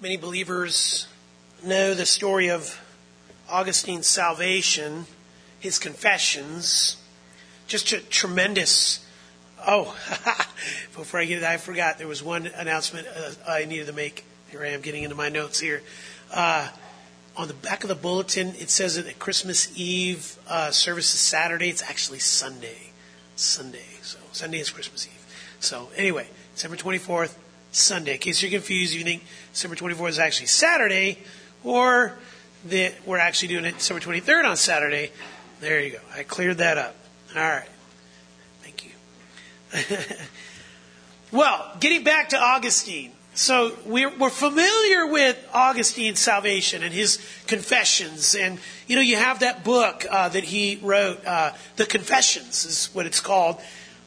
Many believers know the story of Augustine's salvation, his confessions, just a tremendous. Oh, before I get it, I forgot there was one announcement uh, I needed to make. Here I am getting into my notes here. Uh, on the back of the bulletin, it says that Christmas Eve uh, service is Saturday. It's actually Sunday. Sunday. So Sunday is Christmas Eve. So anyway, December 24th, Sunday. In case you're confused, you think December 24th is actually Saturday, or that we're actually doing it December 23rd on Saturday. There you go. I cleared that up. All right. Thank you. well, getting back to Augustine. So we're, we're, familiar with Augustine's salvation and his confessions, and you know you have that book uh, that he wrote, uh, the Confessions is what it's called,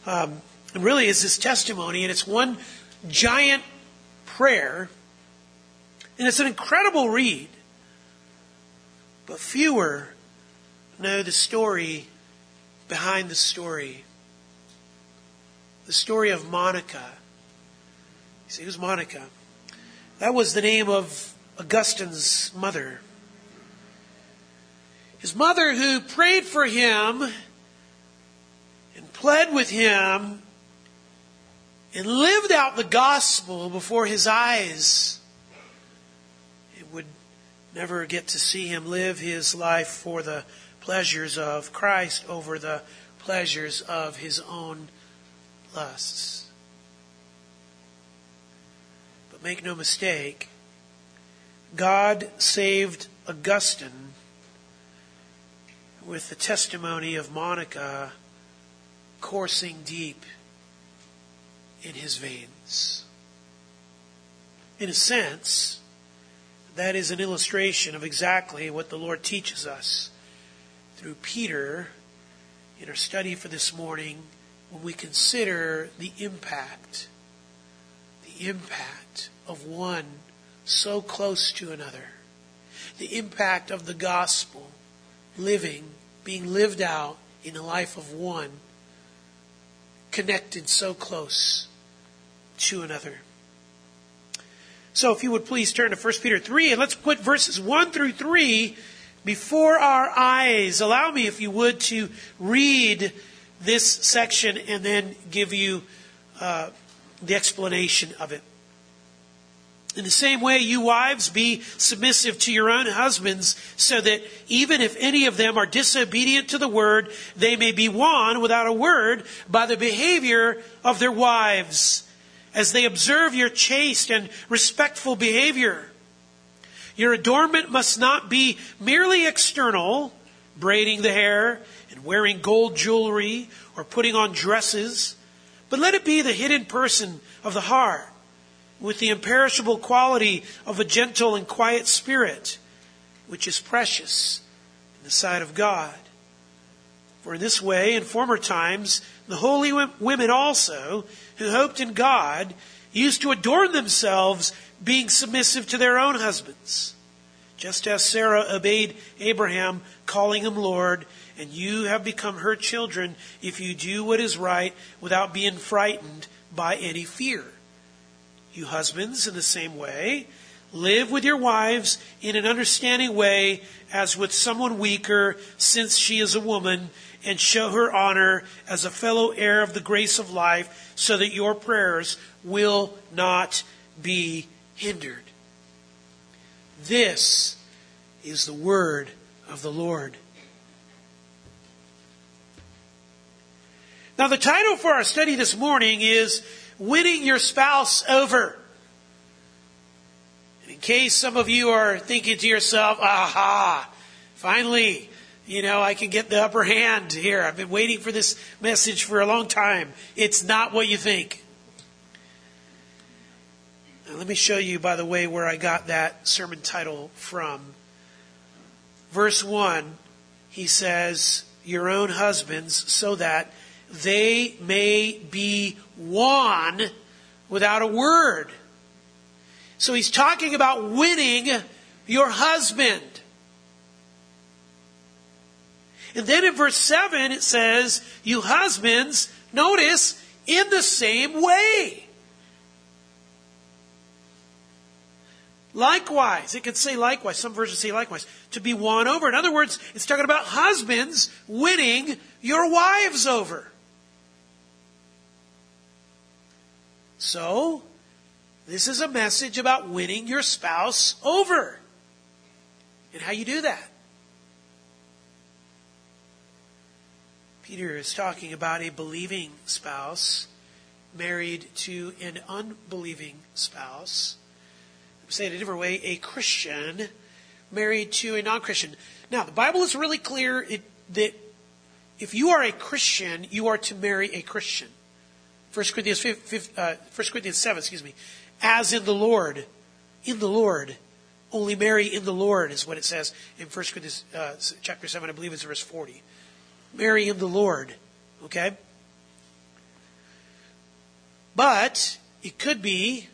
um, really is his testimony, and it's one giant prayer, and it's an incredible read. But fewer know the story behind the story. The story of Monica. You see, who's Monica? That was the name of Augustine's mother. His mother, who prayed for him and pled with him and lived out the gospel before his eyes, it would never get to see him live his life for the pleasures of Christ over the pleasures of his own lusts. But make no mistake, God saved Augustine with the testimony of Monica coursing deep in his veins. In a sense, that is an illustration of exactly what the Lord teaches us through Peter in our study for this morning when we consider the impact, the impact of one so close to another, the impact of the gospel living, being lived out in the life of one connected so close to another. So if you would please turn to 1 Peter 3 and let's put verses 1 through 3 before our eyes. Allow me, if you would, to read this section and then give you uh, the explanation of it. In the same way, you wives, be submissive to your own husbands, so that even if any of them are disobedient to the word, they may be won without a word by the behavior of their wives, as they observe your chaste and respectful behavior. Your adornment must not be merely external, braiding the hair and wearing gold jewelry or putting on dresses, but let it be the hidden person of the heart with the imperishable quality of a gentle and quiet spirit, which is precious in the sight of God. For in this way, in former times, the holy women also, who hoped in God, used to adorn themselves, being submissive to their own husbands, just as Sarah obeyed Abraham, calling him Lord, and you have become her children if you do what is right without being frightened by any fear. You husbands, in the same way, live with your wives in an understanding way as with someone weaker, since she is a woman, and show her honor as a fellow heir of the grace of life, so that your prayers will not be hindered. This is the word of the Lord. Now, the title for our study this morning is winning your spouse over. In case some of you are thinking to yourself, aha, finally, you know, I can get the upper hand here. I've been waiting for this message for a long time. It's not what you think. Now, let me show you, by the way, where I got that sermon title from. Verse 1, he says, Your own husbands, so that they may be won without a word. So he's talking about winning your husband. And then in verse 7 it says, You husbands, notice, in the same way. Likewise, it could say likewise. Some versions say likewise. To be won over. In other words, it's talking about husbands winning your wives over. So, this is a message about winning your spouse over. And how you do that. Peter is talking about a believing spouse married to an unbelieving spouse. Say it a different way, a Christian married to a non-Christian. Now, the Bible is really clear it, that if you are a Christian, you are to marry a Christian. 1 Corinthians, 5, uh, 1 Corinthians 7, excuse me. As in the Lord. In the Lord. Only marry in the Lord is what it says in 1 Corinthians uh, chapter 7, I believe it's verse 40. Marry in the Lord. Okay? But it could be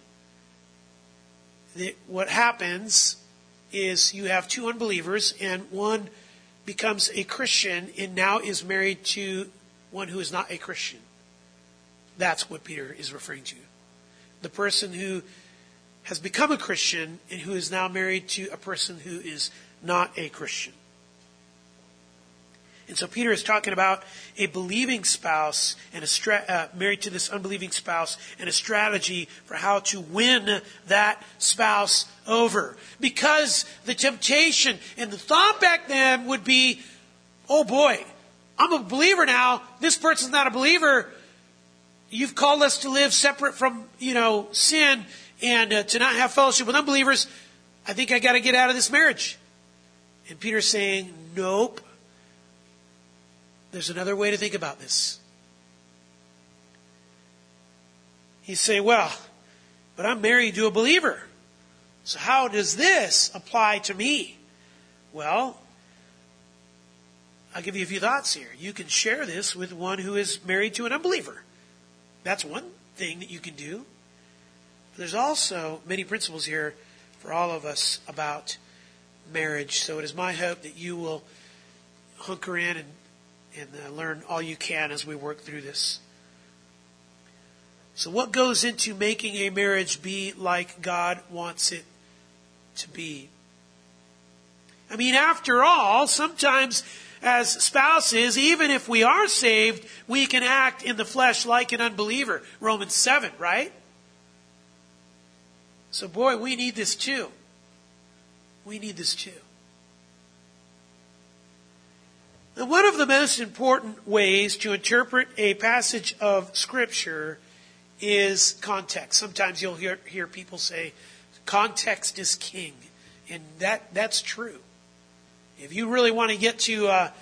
that what happens is you have two unbelievers and one becomes a Christian and now is married to one who is not a Christian. That's what Peter is referring to. The person who has become a Christian and who is now married to a person who is not a Christian. And so Peter is talking about a believing spouse and a stra- uh, married to this unbelieving spouse and a strategy for how to win that spouse over. Because the temptation and the thought back then would be, oh boy, I'm a believer now. This person's not a believer. You've called us to live separate from, you know, sin and uh, to not have fellowship with unbelievers. I think I got to get out of this marriage. And Peter's saying, nope. There's another way to think about this. You say, well, but I'm married to a believer. So how does this apply to me? Well, I'll give you a few thoughts here. You can share this with one who is married to an unbeliever. That's one thing that you can do. But there's also many principles here for all of us about marriage. So it is my hope that you will hunker in and and uh, learn all you can as we work through this. So, what goes into making a marriage be like God wants it to be? I mean, after all, sometimes as spouses, even if we are saved, we can act in the flesh like an unbeliever. Romans 7, right? So, boy, we need this too. We need this too. Now, one of the most important ways to interpret a passage of Scripture is context. Sometimes you'll hear, hear people say, context is king. And that, that's true. If you really want to get to a,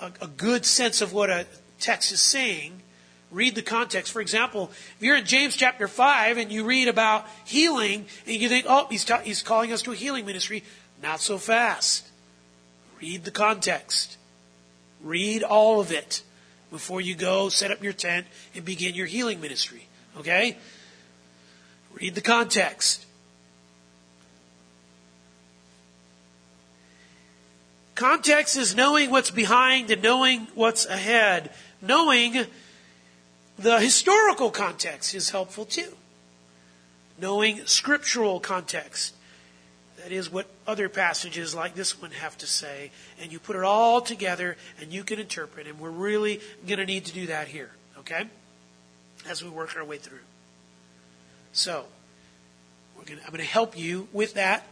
a, a good sense of what a text is saying, read the context. For example, if you're in James chapter 5 and you read about healing and you think, oh, he's, ta- he's calling us to a healing ministry, not so fast. Read the context. Read all of it before you go set up your tent and begin your healing ministry. Okay? Read the context. Context is knowing what's behind and knowing what's ahead. Knowing the historical context is helpful too. Knowing scriptural context. That is what other passages like this one have to say. And you put it all together and you can interpret. And we're really going to need to do that here, okay? As we work our way through. So, gonna, I'm going to help you with that.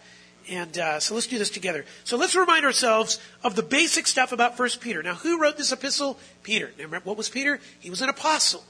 And uh, so let's do this together. So let's remind ourselves of the basic stuff about First Peter. Now, who wrote this epistle? Peter. Remember, what was Peter? He was an apostle.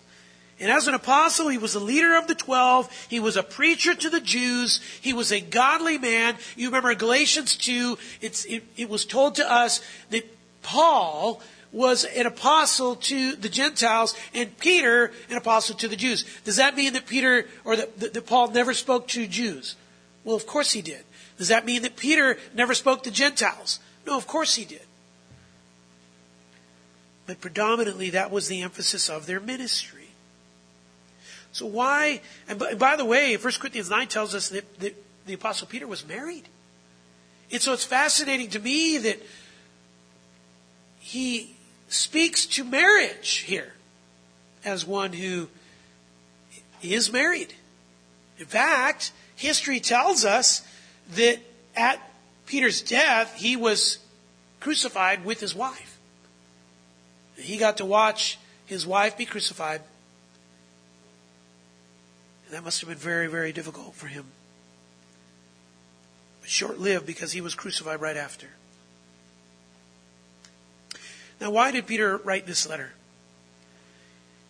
And as an apostle, he was the leader of the twelve. He was a preacher to the Jews. He was a godly man. You remember Galatians 2, it, it was told to us that Paul was an apostle to the Gentiles and Peter an apostle to the Jews. Does that mean that Peter or that, that, that Paul never spoke to Jews? Well, of course he did. Does that mean that Peter never spoke to Gentiles? No, of course he did. But predominantly that was the emphasis of their ministry. So why, and by, the way, 1 Corinthians 9 tells us that, that the Apostle Peter was married. And so it's fascinating to me that he speaks to marriage here as one who is married. In fact, history tells us that at Peter's death, he was crucified with his wife. He got to watch his wife be crucified. And that must have been very, very difficult for him. But short lived because he was crucified right after. Now, why did Peter write this letter?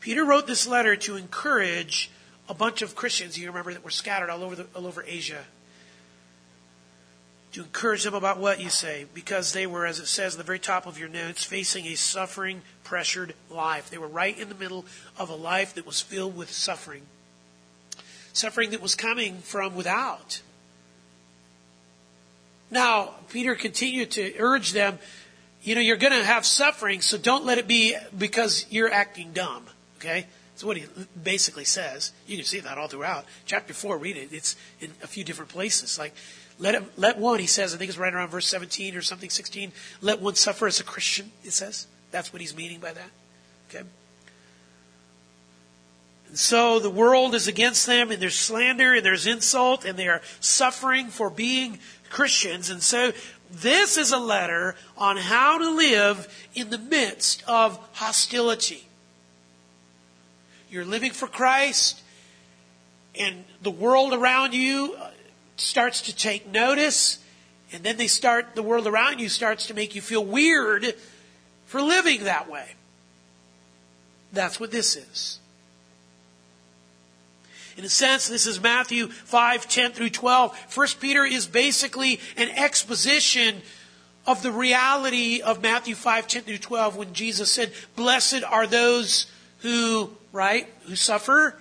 Peter wrote this letter to encourage a bunch of Christians, you remember, that were scattered all over, the, all over Asia. To encourage them about what you say, because they were, as it says at the very top of your notes, facing a suffering, pressured life. They were right in the middle of a life that was filled with suffering. Suffering that was coming from without. Now, Peter continued to urge them, you know, you're going to have suffering, so don't let it be because you're acting dumb. Okay? That's what he basically says. You can see that all throughout. Chapter 4, read it. It's in a few different places. Like, let, him, let one, he says, I think it's right around verse 17 or something, 16, let one suffer as a Christian, it says. That's what he's meaning by that. Okay? So the world is against them, and there's slander, and there's insult, and they are suffering for being Christians. And so this is a letter on how to live in the midst of hostility you're living for Christ, and the world around you uh, starts to take notice, and then they start, the world around you starts to make you feel weird for living that way. That's what this is. In a sense, this is Matthew 5, 10 through 12. First Peter is basically an exposition of the reality of Matthew 5, 10 through 12 when Jesus said, Blessed are those who right? Who suffer,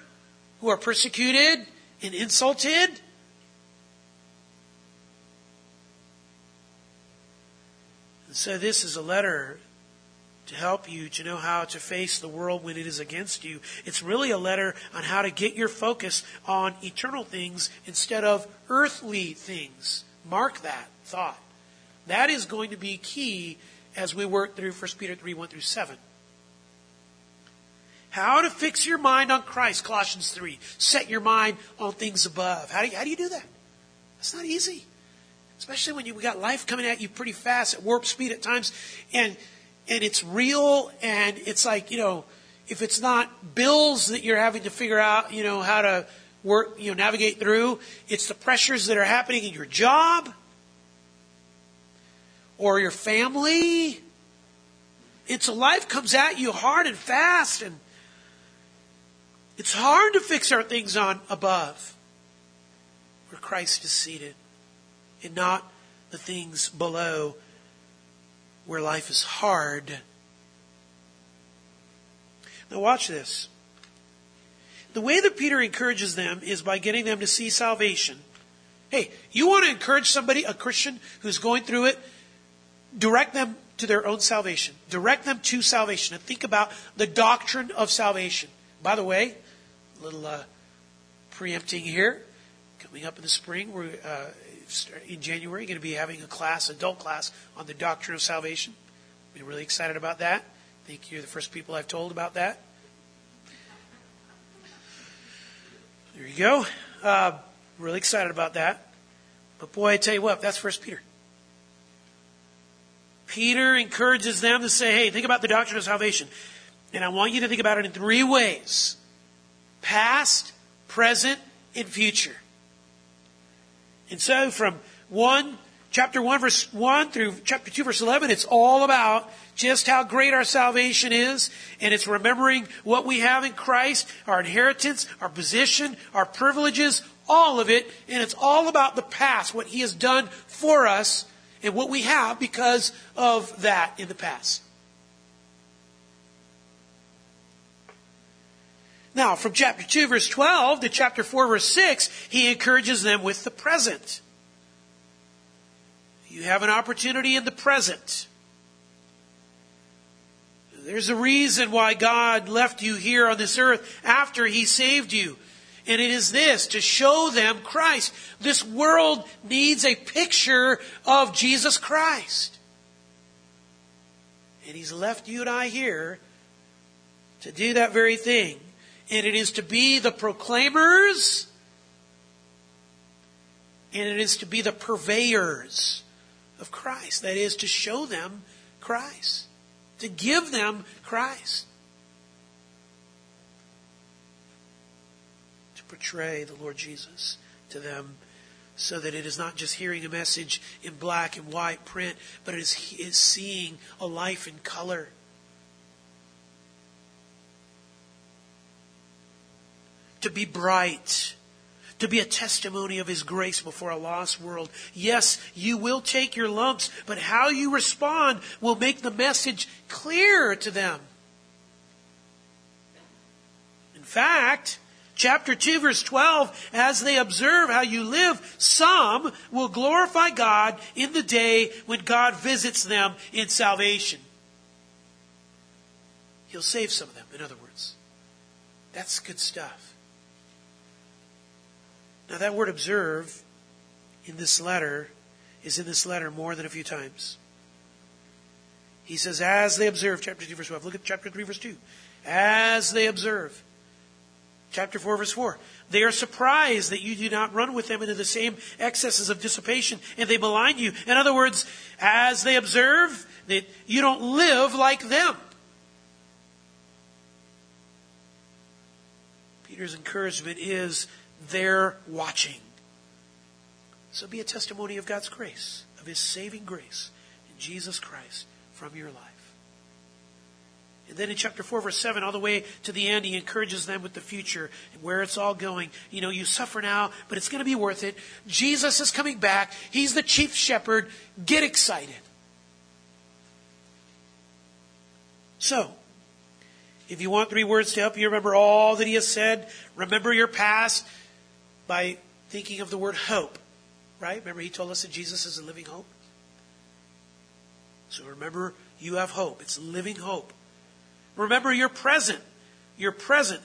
who are persecuted and insulted. And so, this is a letter to help you to know how to face the world when it is against you. It's really a letter on how to get your focus on eternal things instead of earthly things. Mark that thought. That is going to be key as we work through 1 Peter 3 1 through 7. How to fix your mind on Christ, Colossians 3. Set your mind on things above. How do you, how do, you do that? It's not easy. Especially when you got life coming at you pretty fast at warp speed at times. And, and it's real and it's like, you know, if it's not bills that you're having to figure out, you know, how to work, you know, navigate through, it's the pressures that are happening in your job or your family. It's a life comes at you hard and fast and it's hard to fix our things on above where Christ is seated and not the things below where life is hard. Now, watch this. The way that Peter encourages them is by getting them to see salvation. Hey, you want to encourage somebody, a Christian who's going through it, direct them to their own salvation. Direct them to salvation and think about the doctrine of salvation. By the way, a little uh, preempting here. Coming up in the spring, we're uh, in January going to be having a class, adult class, on the doctrine of salvation. We're really excited about that. I think you're the first people I've told about that. There you go. Uh, really excited about that. But boy, I tell you what, that's First Peter. Peter encourages them to say, hey, think about the doctrine of salvation. And I want you to think about it in three ways past, present, and future. And so from 1, chapter 1, verse 1 through chapter 2, verse 11, it's all about just how great our salvation is, and it's remembering what we have in Christ, our inheritance, our position, our privileges, all of it, and it's all about the past, what He has done for us, and what we have because of that in the past. Now, from chapter 2, verse 12 to chapter 4, verse 6, he encourages them with the present. You have an opportunity in the present. There's a reason why God left you here on this earth after he saved you. And it is this, to show them Christ. This world needs a picture of Jesus Christ. And he's left you and I here to do that very thing and it is to be the proclaimers and it is to be the purveyors of Christ. That is, to show them Christ, to give them Christ, to portray the Lord Jesus to them so that it is not just hearing a message in black and white print, but it is, is seeing a life in color. To be bright to be a testimony of His grace before a lost world. Yes, you will take your lumps, but how you respond will make the message clear to them. In fact, chapter 2 verse 12, as they observe how you live, some will glorify God in the day when God visits them in salvation. He'll save some of them, in other words. That's good stuff. Now, that word observe in this letter is in this letter more than a few times. He says, as they observe, chapter 2, verse 12. Look at chapter 3, verse 2. As they observe. Chapter 4, verse 4. They are surprised that you do not run with them into the same excesses of dissipation, and they malign you. In other words, as they observe, that you don't live like them. Peter's encouragement is they're watching. So be a testimony of God's grace, of His saving grace in Jesus Christ from your life. And then in chapter 4, verse 7, all the way to the end, he encourages them with the future and where it's all going. You know, you suffer now, but it's going to be worth it. Jesus is coming back. He's the chief shepherd. Get excited. So, if you want three words to help you remember all that he has said, remember your past, by thinking of the word hope, right? Remember, he told us that Jesus is a living hope? So remember, you have hope. It's living hope. Remember, you're present. You're present.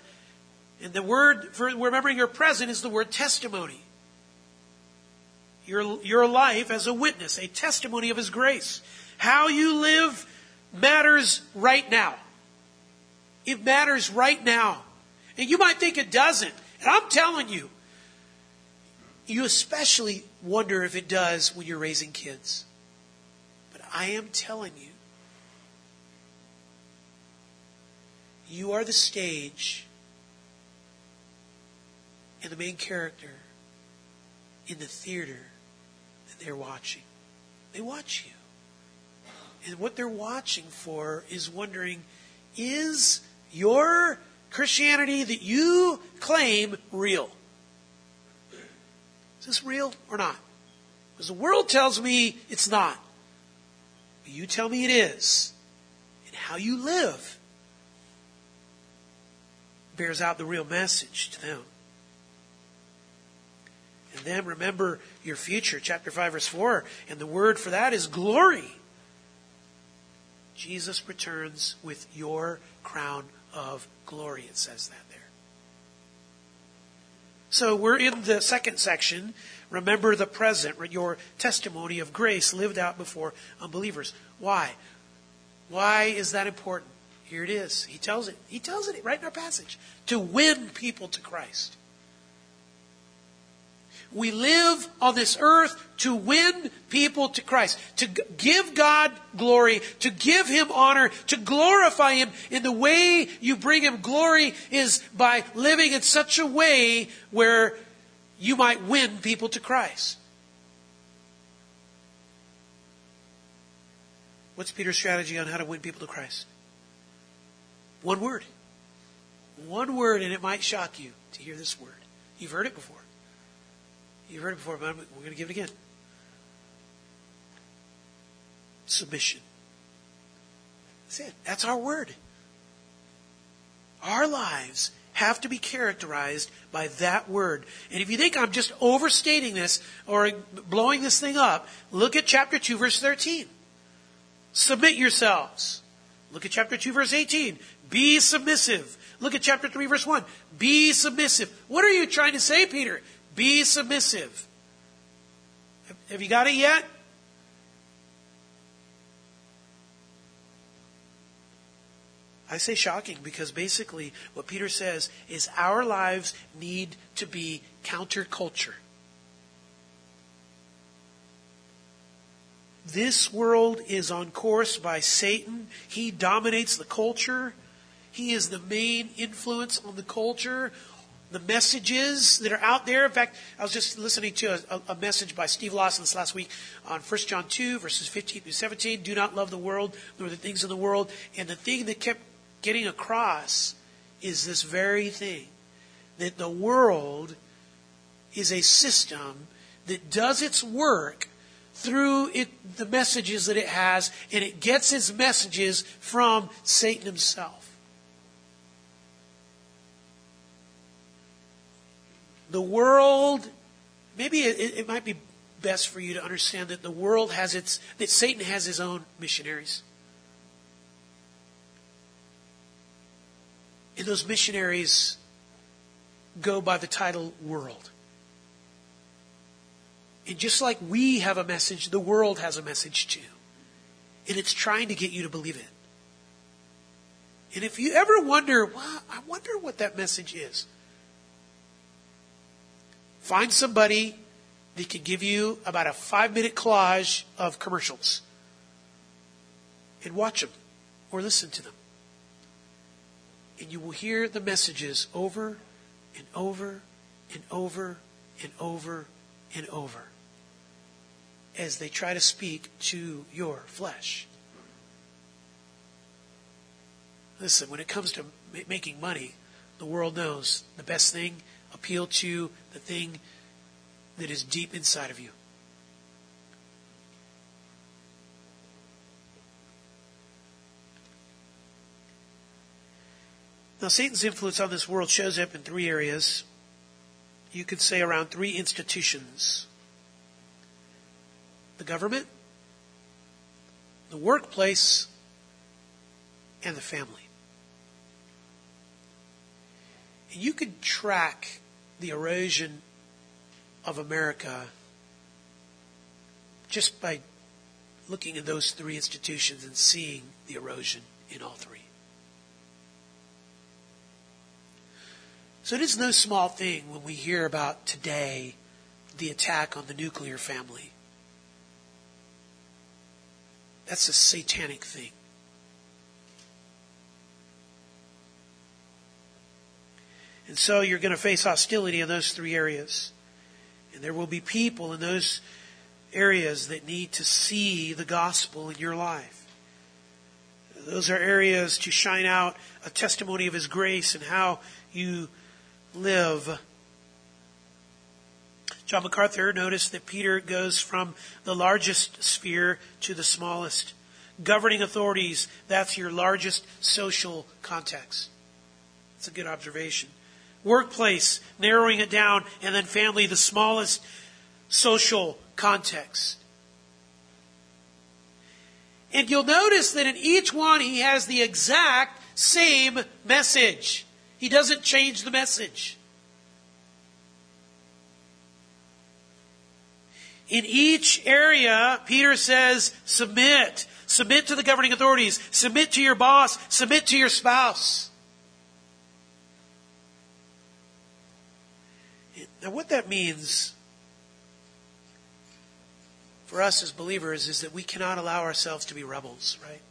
And the word for remembering you're present is the word testimony. Your, your life as a witness, a testimony of His grace. How you live matters right now. It matters right now. And you might think it doesn't. And I'm telling you, you especially wonder if it does when you're raising kids. But I am telling you, you are the stage and the main character in the theater that they're watching. They watch you. And what they're watching for is wondering is your Christianity that you claim real? Is this real or not? Because the world tells me it's not. But you tell me it is. And how you live bears out the real message to them. And then remember your future, chapter 5, verse 4. And the word for that is glory. Jesus returns with your crown of glory, it says that there. So we're in the second section. Remember the present, your testimony of grace lived out before unbelievers. Why? Why is that important? Here it is. He tells it. He tells it right in our passage. To win people to Christ. We live on this earth to win people to Christ, to give God glory, to give Him honor, to glorify Him. In the way you bring Him glory is by living in such a way where you might win people to Christ. What's Peter's strategy on how to win people to Christ? One word. One word, and it might shock you to hear this word. You've heard it before. You've heard it before, but we're going to give it again. Submission. That's it. That's our word. Our lives have to be characterized by that word. And if you think I'm just overstating this or blowing this thing up, look at chapter 2, verse 13. Submit yourselves. Look at chapter 2, verse 18. Be submissive. Look at chapter 3, verse 1. Be submissive. What are you trying to say, Peter? Be submissive. Have you got it yet? I say shocking because basically what Peter says is our lives need to be counterculture. This world is on course by Satan. He dominates the culture. He is the main influence on the culture. The messages that are out there. In fact, I was just listening to a, a message by Steve Lawson this last week on 1 John 2, verses 15 through 17. Do not love the world nor the things of the world. And the thing that kept getting across is this very thing that the world is a system that does its work through it, the messages that it has, and it gets its messages from Satan himself. The world, maybe it, it might be best for you to understand that the world has its, that Satan has his own missionaries. And those missionaries go by the title world. And just like we have a message, the world has a message too. And it's trying to get you to believe it. And if you ever wonder, well, I wonder what that message is, find somebody that can give you about a five minute collage of commercials and watch them or listen to them. And you will hear the messages over and over and over and over and over as they try to speak to your flesh. Listen, when it comes to making money, the world knows the best thing appeal to the thing that is deep inside of you. Now, Satan's influence on this world shows up in three areas. You could say around three institutions the government, the workplace, and the family. And you could track the erosion of America just by looking at those three institutions and seeing the erosion in all three. So it is no small thing when we hear about today the attack on the nuclear family. That's a satanic thing. And so you're going to face hostility in those three areas. And there will be people in those areas that need to see the gospel in your life. Those are areas to shine out a testimony of His grace and how you live John MacArthur noticed that Peter goes from the largest sphere to the smallest. Governing authorities, that's your largest social context. It's a good observation. Workplace, narrowing it down, and then family, the smallest social context. And you'll notice that in each one he has the exact same message. He doesn't change the message. In each area, Peter says, submit. Submit to the governing authorities. Submit to your boss. Submit to your spouse. Now, what that means for us as believers is that we cannot allow ourselves to be rebels, right?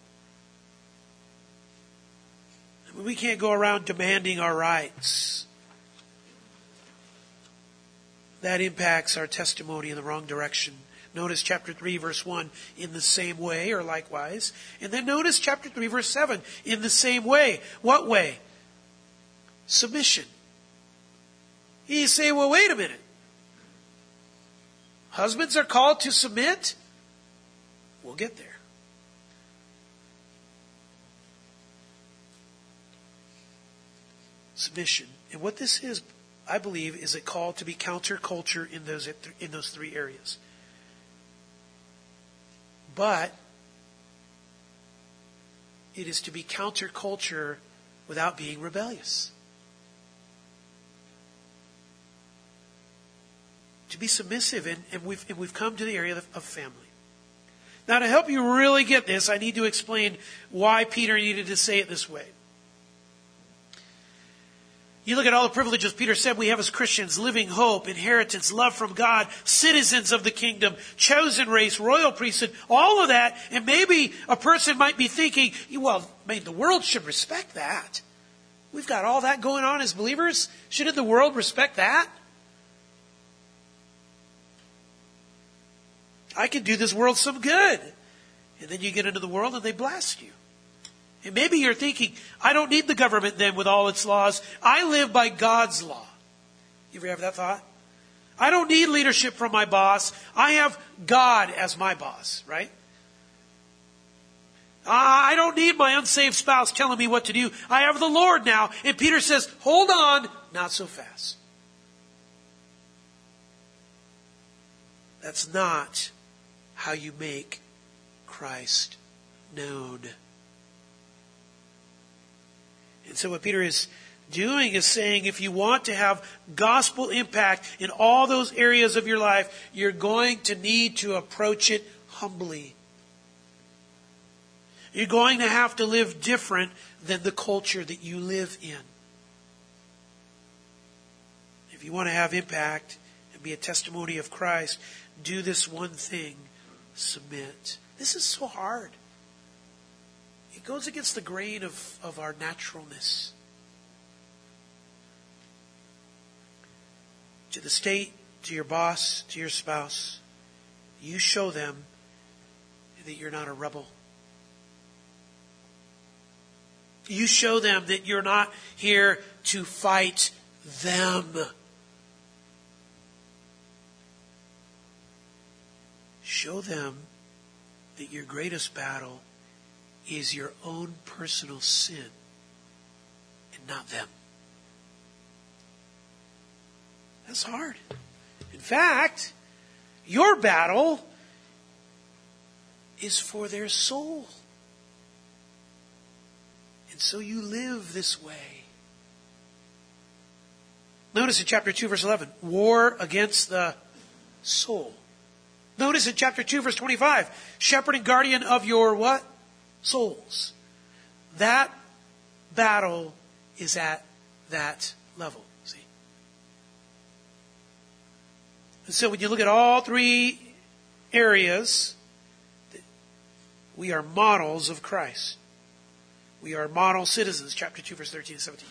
We can't go around demanding our rights that impacts our testimony in the wrong direction. Notice chapter 3 verse 1 in the same way or likewise. And then notice chapter 3 verse 7 in the same way. What way? Submission. You say, well, wait a minute. Husbands are called to submit? We'll get there. Submission. And what this is, I believe, is a call to be counterculture in those, in those three areas. But it is to be counterculture without being rebellious. To be submissive, and, and, we've, and we've come to the area of, of family. Now, to help you really get this, I need to explain why Peter needed to say it this way. You look at all the privileges Peter said we have as Christians living hope, inheritance, love from God, citizens of the kingdom, chosen race, royal priesthood, all of that. And maybe a person might be thinking, well, I mean, the world should respect that. We've got all that going on as believers. Shouldn't the world respect that? I can do this world some good. And then you get into the world and they blast you. And maybe you're thinking, I don't need the government then with all its laws. I live by God's law. You ever have that thought? I don't need leadership from my boss. I have God as my boss, right? I don't need my unsaved spouse telling me what to do. I have the Lord now. And Peter says, hold on, not so fast. That's not how you make Christ known. And so what Peter is doing is saying if you want to have gospel impact in all those areas of your life, you're going to need to approach it humbly. You're going to have to live different than the culture that you live in. If you want to have impact and be a testimony of Christ, do this one thing submit. This is so hard. It goes against the grain of, of our naturalness. To the state, to your boss, to your spouse, you show them that you're not a rebel. You show them that you're not here to fight them. Show them that your greatest battle is your own personal sin and not them. That's hard. In fact, your battle is for their soul. And so you live this way. Notice in chapter 2, verse 11 war against the soul. Notice in chapter 2, verse 25 shepherd and guardian of your what? Souls. That battle is at that level. See? And so when you look at all three areas, we are models of Christ. We are model citizens, chapter 2, verse 13 and 17.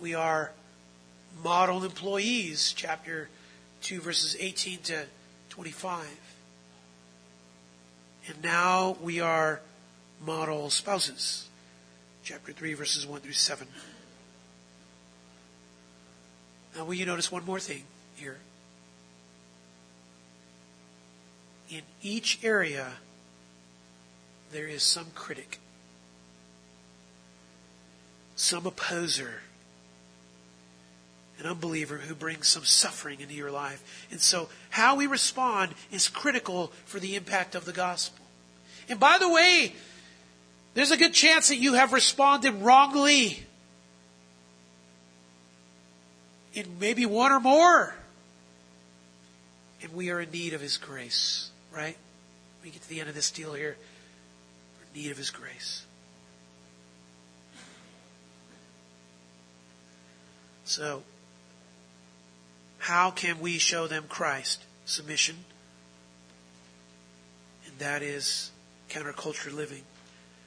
We are model employees, chapter 2, verses 18 to 25. And now we are model spouses, chapter 3, verses 1 through 7. Now, will you notice one more thing here? In each area, there is some critic some opposer, an unbeliever who brings some suffering into your life. And so, how we respond is critical for the impact of the gospel. And by the way, there's a good chance that you have responded wrongly in maybe one or more. And we are in need of His grace, right? We get to the end of this deal here. We're in need of His grace. So, how can we show them Christ? Submission. And that is counterculture living.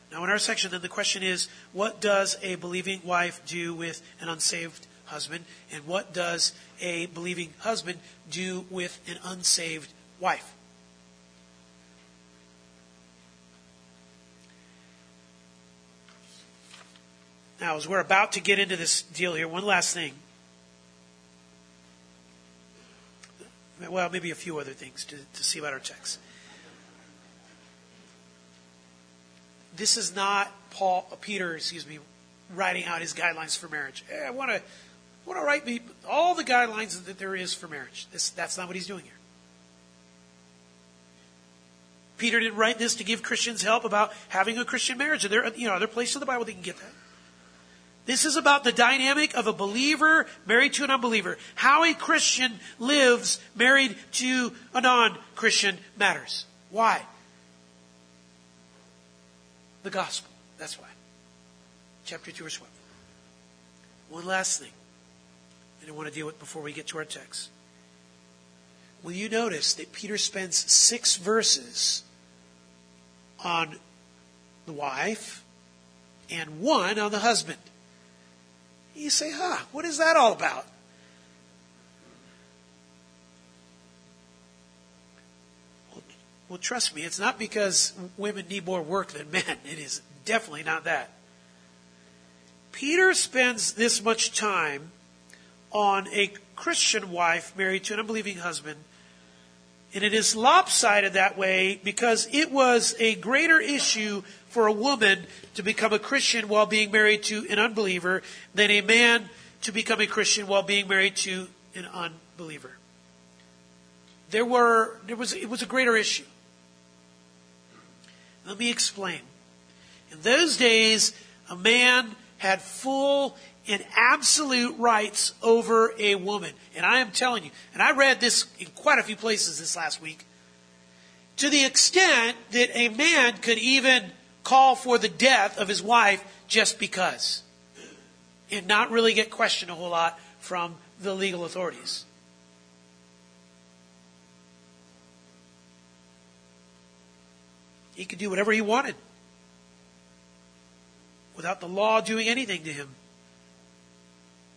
Now, in our section, then the question is what does a believing wife do with an unsaved husband? And what does a believing husband do with an unsaved wife? Now, as we're about to get into this deal here, one last thing. Well, maybe a few other things to, to see about our text. This is not Paul, Peter, excuse me, writing out his guidelines for marriage. Eh, I want to want to write me all the guidelines that there is for marriage. This, that's not what he's doing here. Peter didn't write this to give Christians help about having a Christian marriage. There, you know, are there places in the Bible they can get that? This is about the dynamic of a believer married to an unbeliever. How a Christian lives married to a non Christian matters. Why? The gospel. That's why. Chapter 2, verse 1. One last thing I want to deal with before we get to our text. Will you notice that Peter spends six verses on the wife and one on the husband? You say, huh, what is that all about? Well, well, trust me, it's not because women need more work than men. It is definitely not that. Peter spends this much time on a Christian wife married to an unbelieving husband. And it is lopsided that way because it was a greater issue for a woman to become a Christian while being married to an unbeliever than a man to become a Christian while being married to an unbeliever. There were, there was, it was a greater issue. Let me explain. In those days, a man had full and absolute rights over a woman. And I am telling you, and I read this in quite a few places this last week, to the extent that a man could even call for the death of his wife just because, and not really get questioned a whole lot from the legal authorities. He could do whatever he wanted without the law doing anything to him.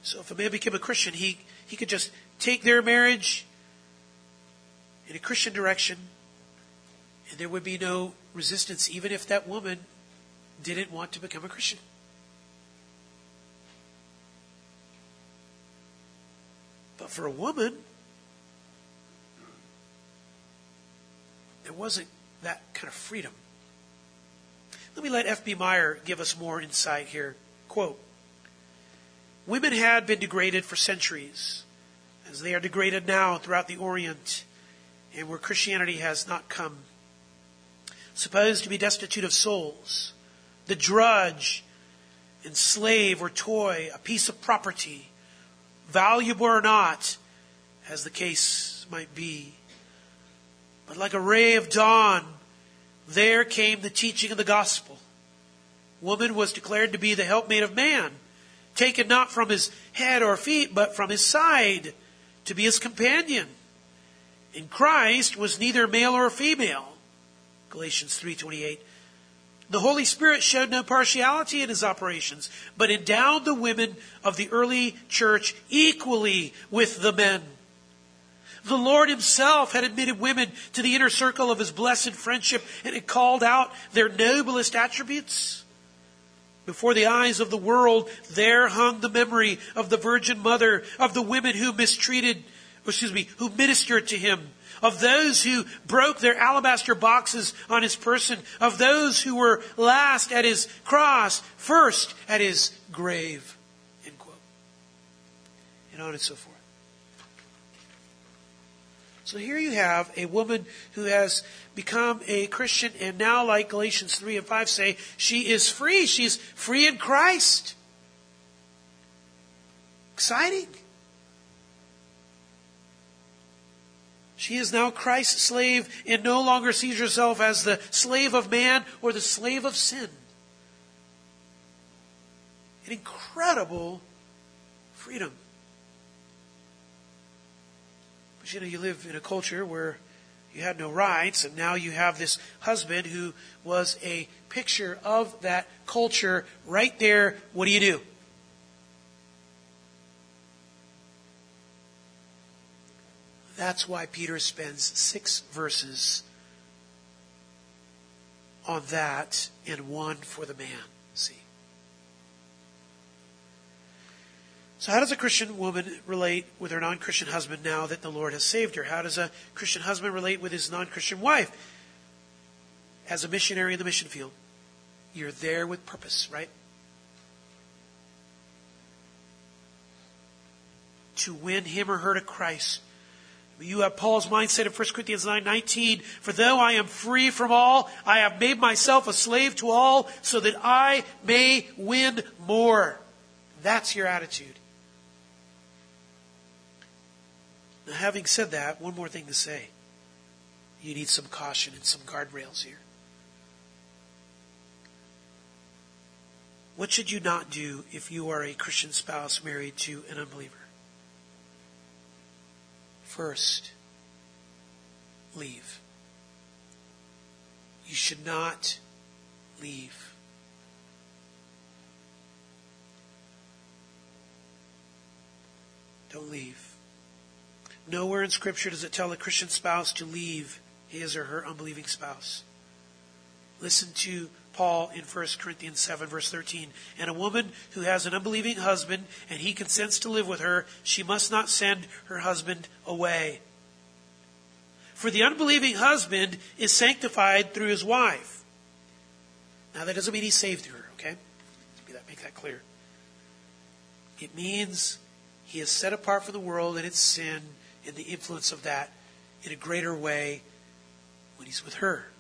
So if a man became a Christian, he, he could just take their marriage in a Christian direction, and there would be no resistance, even if that woman didn't want to become a Christian. But for a woman, there wasn't that kind of freedom. Let me let F.B. Meyer give us more insight here. Quote Women had been degraded for centuries, as they are degraded now throughout the Orient and where Christianity has not come. Supposed to be destitute of souls, the drudge and slave or toy, a piece of property, valuable or not, as the case might be. But like a ray of dawn, there came the teaching of the gospel. Woman was declared to be the helpmate of man taken not from his head or feet, but from his side, to be his companion. In Christ was neither male or female. Galatians 3:28. The Holy Spirit showed no partiality in his operations, but endowed the women of the early church equally with the men. The Lord himself had admitted women to the inner circle of his blessed friendship and had called out their noblest attributes. Before the eyes of the world, there hung the memory of the Virgin Mother, of the women who mistreated, excuse me, who ministered to him, of those who broke their alabaster boxes on his person, of those who were last at his cross, first at his grave. End quote. And on and so forth. So here you have a woman who has become a Christian and now, like Galatians 3 and 5 say, she is free. She's free in Christ. Exciting. She is now Christ's slave and no longer sees herself as the slave of man or the slave of sin. An incredible freedom. But you know, you live in a culture where you had no rights, and now you have this husband who was a picture of that culture right there. What do you do? That's why Peter spends six verses on that and one for the man. See? So, how does a Christian woman relate with her non Christian husband now that the Lord has saved her? How does a Christian husband relate with his non Christian wife? As a missionary in the mission field, you're there with purpose, right? To win him or her to Christ. You have Paul's mindset in 1 Corinthians 9 19. For though I am free from all, I have made myself a slave to all so that I may win more. That's your attitude. Now, having said that, one more thing to say. You need some caution and some guardrails here. What should you not do if you are a Christian spouse married to an unbeliever? First, leave. You should not leave. Don't leave. Nowhere in Scripture does it tell a Christian spouse to leave his or her unbelieving spouse. Listen to Paul in 1 Corinthians 7, verse 13. And a woman who has an unbelieving husband and he consents to live with her, she must not send her husband away. For the unbelieving husband is sanctified through his wife. Now, that doesn't mean he's saved through her, okay? Make that clear. It means he is set apart from the world and its sin and the influence of that in a greater way when he's with her.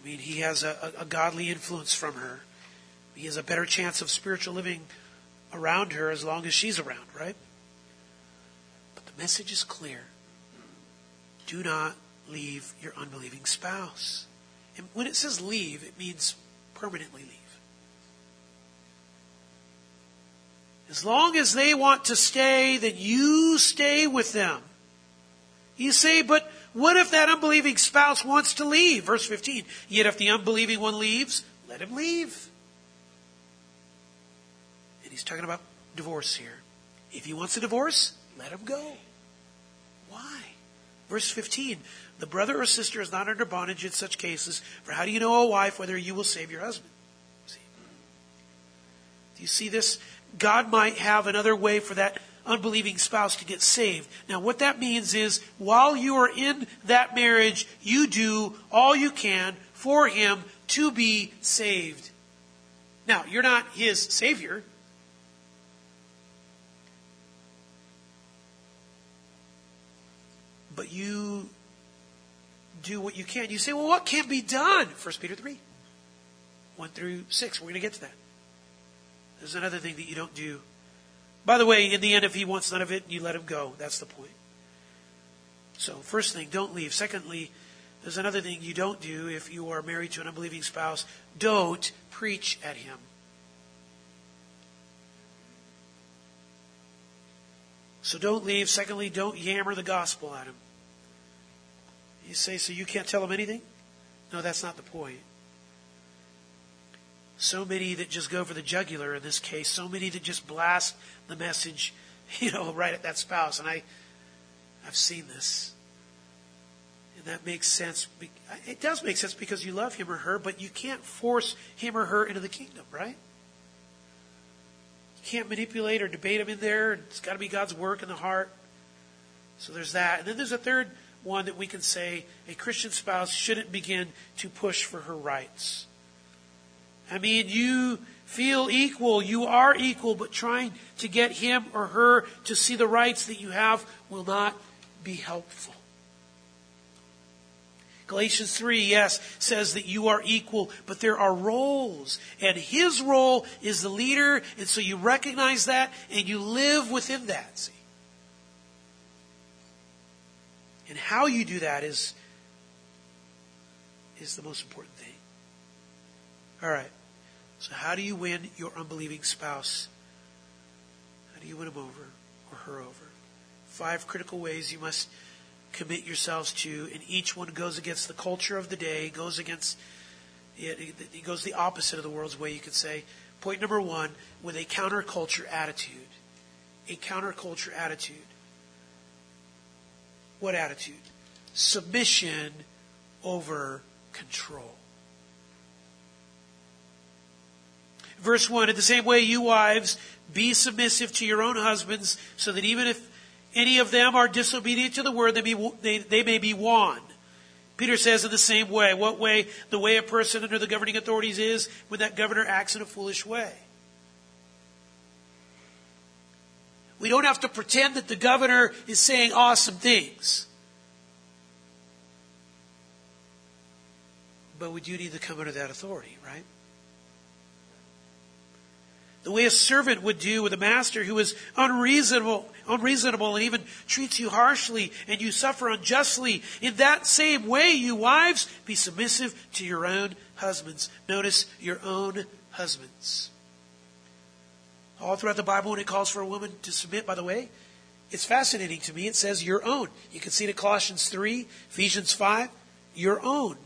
I mean, he has a, a, a godly influence from her. He has a better chance of spiritual living around her as long as she's around, right? But the message is clear. Do not leave your unbelieving spouse. And when it says leave, it means permanently leave. As long as they want to stay, then you stay with them. You say, but what if that unbelieving spouse wants to leave? Verse 15. Yet if the unbelieving one leaves, let him leave. And he's talking about divorce here. If he wants a divorce, let him go. Why? Verse 15. The brother or sister is not under bondage in such cases, for how do you know, a wife, whether you will save your husband? See? Do you see this? God might have another way for that unbelieving spouse to get saved. Now, what that means is while you are in that marriage, you do all you can for him to be saved. Now, you're not his savior. But you do what you can. You say, well, what can't be done? 1 Peter 3, 1 through 6. We're going to get to that. There's another thing that you don't do by the way, in the end, if he wants none of it, you let him go. That's the point. So, first thing, don't leave. Secondly, there's another thing you don't do if you are married to an unbelieving spouse. Don't preach at him. So don't leave. Secondly, don't yammer the gospel at him. You say, so you can't tell him anything? No, that's not the point so many that just go for the jugular in this case, so many that just blast the message, you know, right at that spouse. And I, I've seen this. And that makes sense. It does make sense because you love him or her, but you can't force him or her into the kingdom, right? You can't manipulate or debate him in there. It's got to be God's work in the heart. So there's that. And then there's a third one that we can say a Christian spouse shouldn't begin to push for her rights. I mean, you feel equal, you are equal, but trying to get him or her to see the rights that you have will not be helpful. Galatians 3, yes, says that you are equal, but there are roles. And his role is the leader, and so you recognize that and you live within that. See? And how you do that is, is the most important thing. All right. So, how do you win your unbelieving spouse? How do you win him over or her over? Five critical ways you must commit yourselves to, and each one goes against the culture of the day, goes against it, goes the opposite of the world's way, you could say. Point number one, with a counterculture attitude. A counterculture attitude. What attitude? Submission over control. Verse 1 In the same way, you wives, be submissive to your own husbands, so that even if any of them are disobedient to the word, they, they, they may be won. Peter says in the same way. What way? The way a person under the governing authorities is when that governor acts in a foolish way. We don't have to pretend that the governor is saying awesome things. But we do need to come under that authority, right? The way a servant would do with a master who is unreasonable, unreasonable and even treats you harshly and you suffer unjustly. In that same way, you wives, be submissive to your own husbands. Notice your own husbands. All throughout the Bible, when it calls for a woman to submit, by the way, it's fascinating to me. It says your own. You can see it in Colossians 3, Ephesians 5, your own.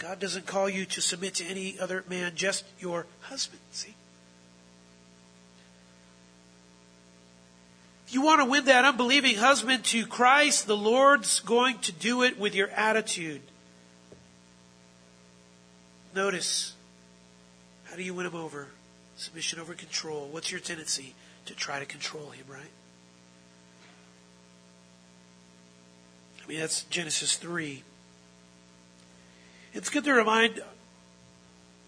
God doesn't call you to submit to any other man, just your husband. See? If you want to win that unbelieving husband to Christ, the Lord's going to do it with your attitude. Notice, how do you win him over? Submission over control. What's your tendency? To try to control him, right? I mean, that's Genesis 3. It's good to remind,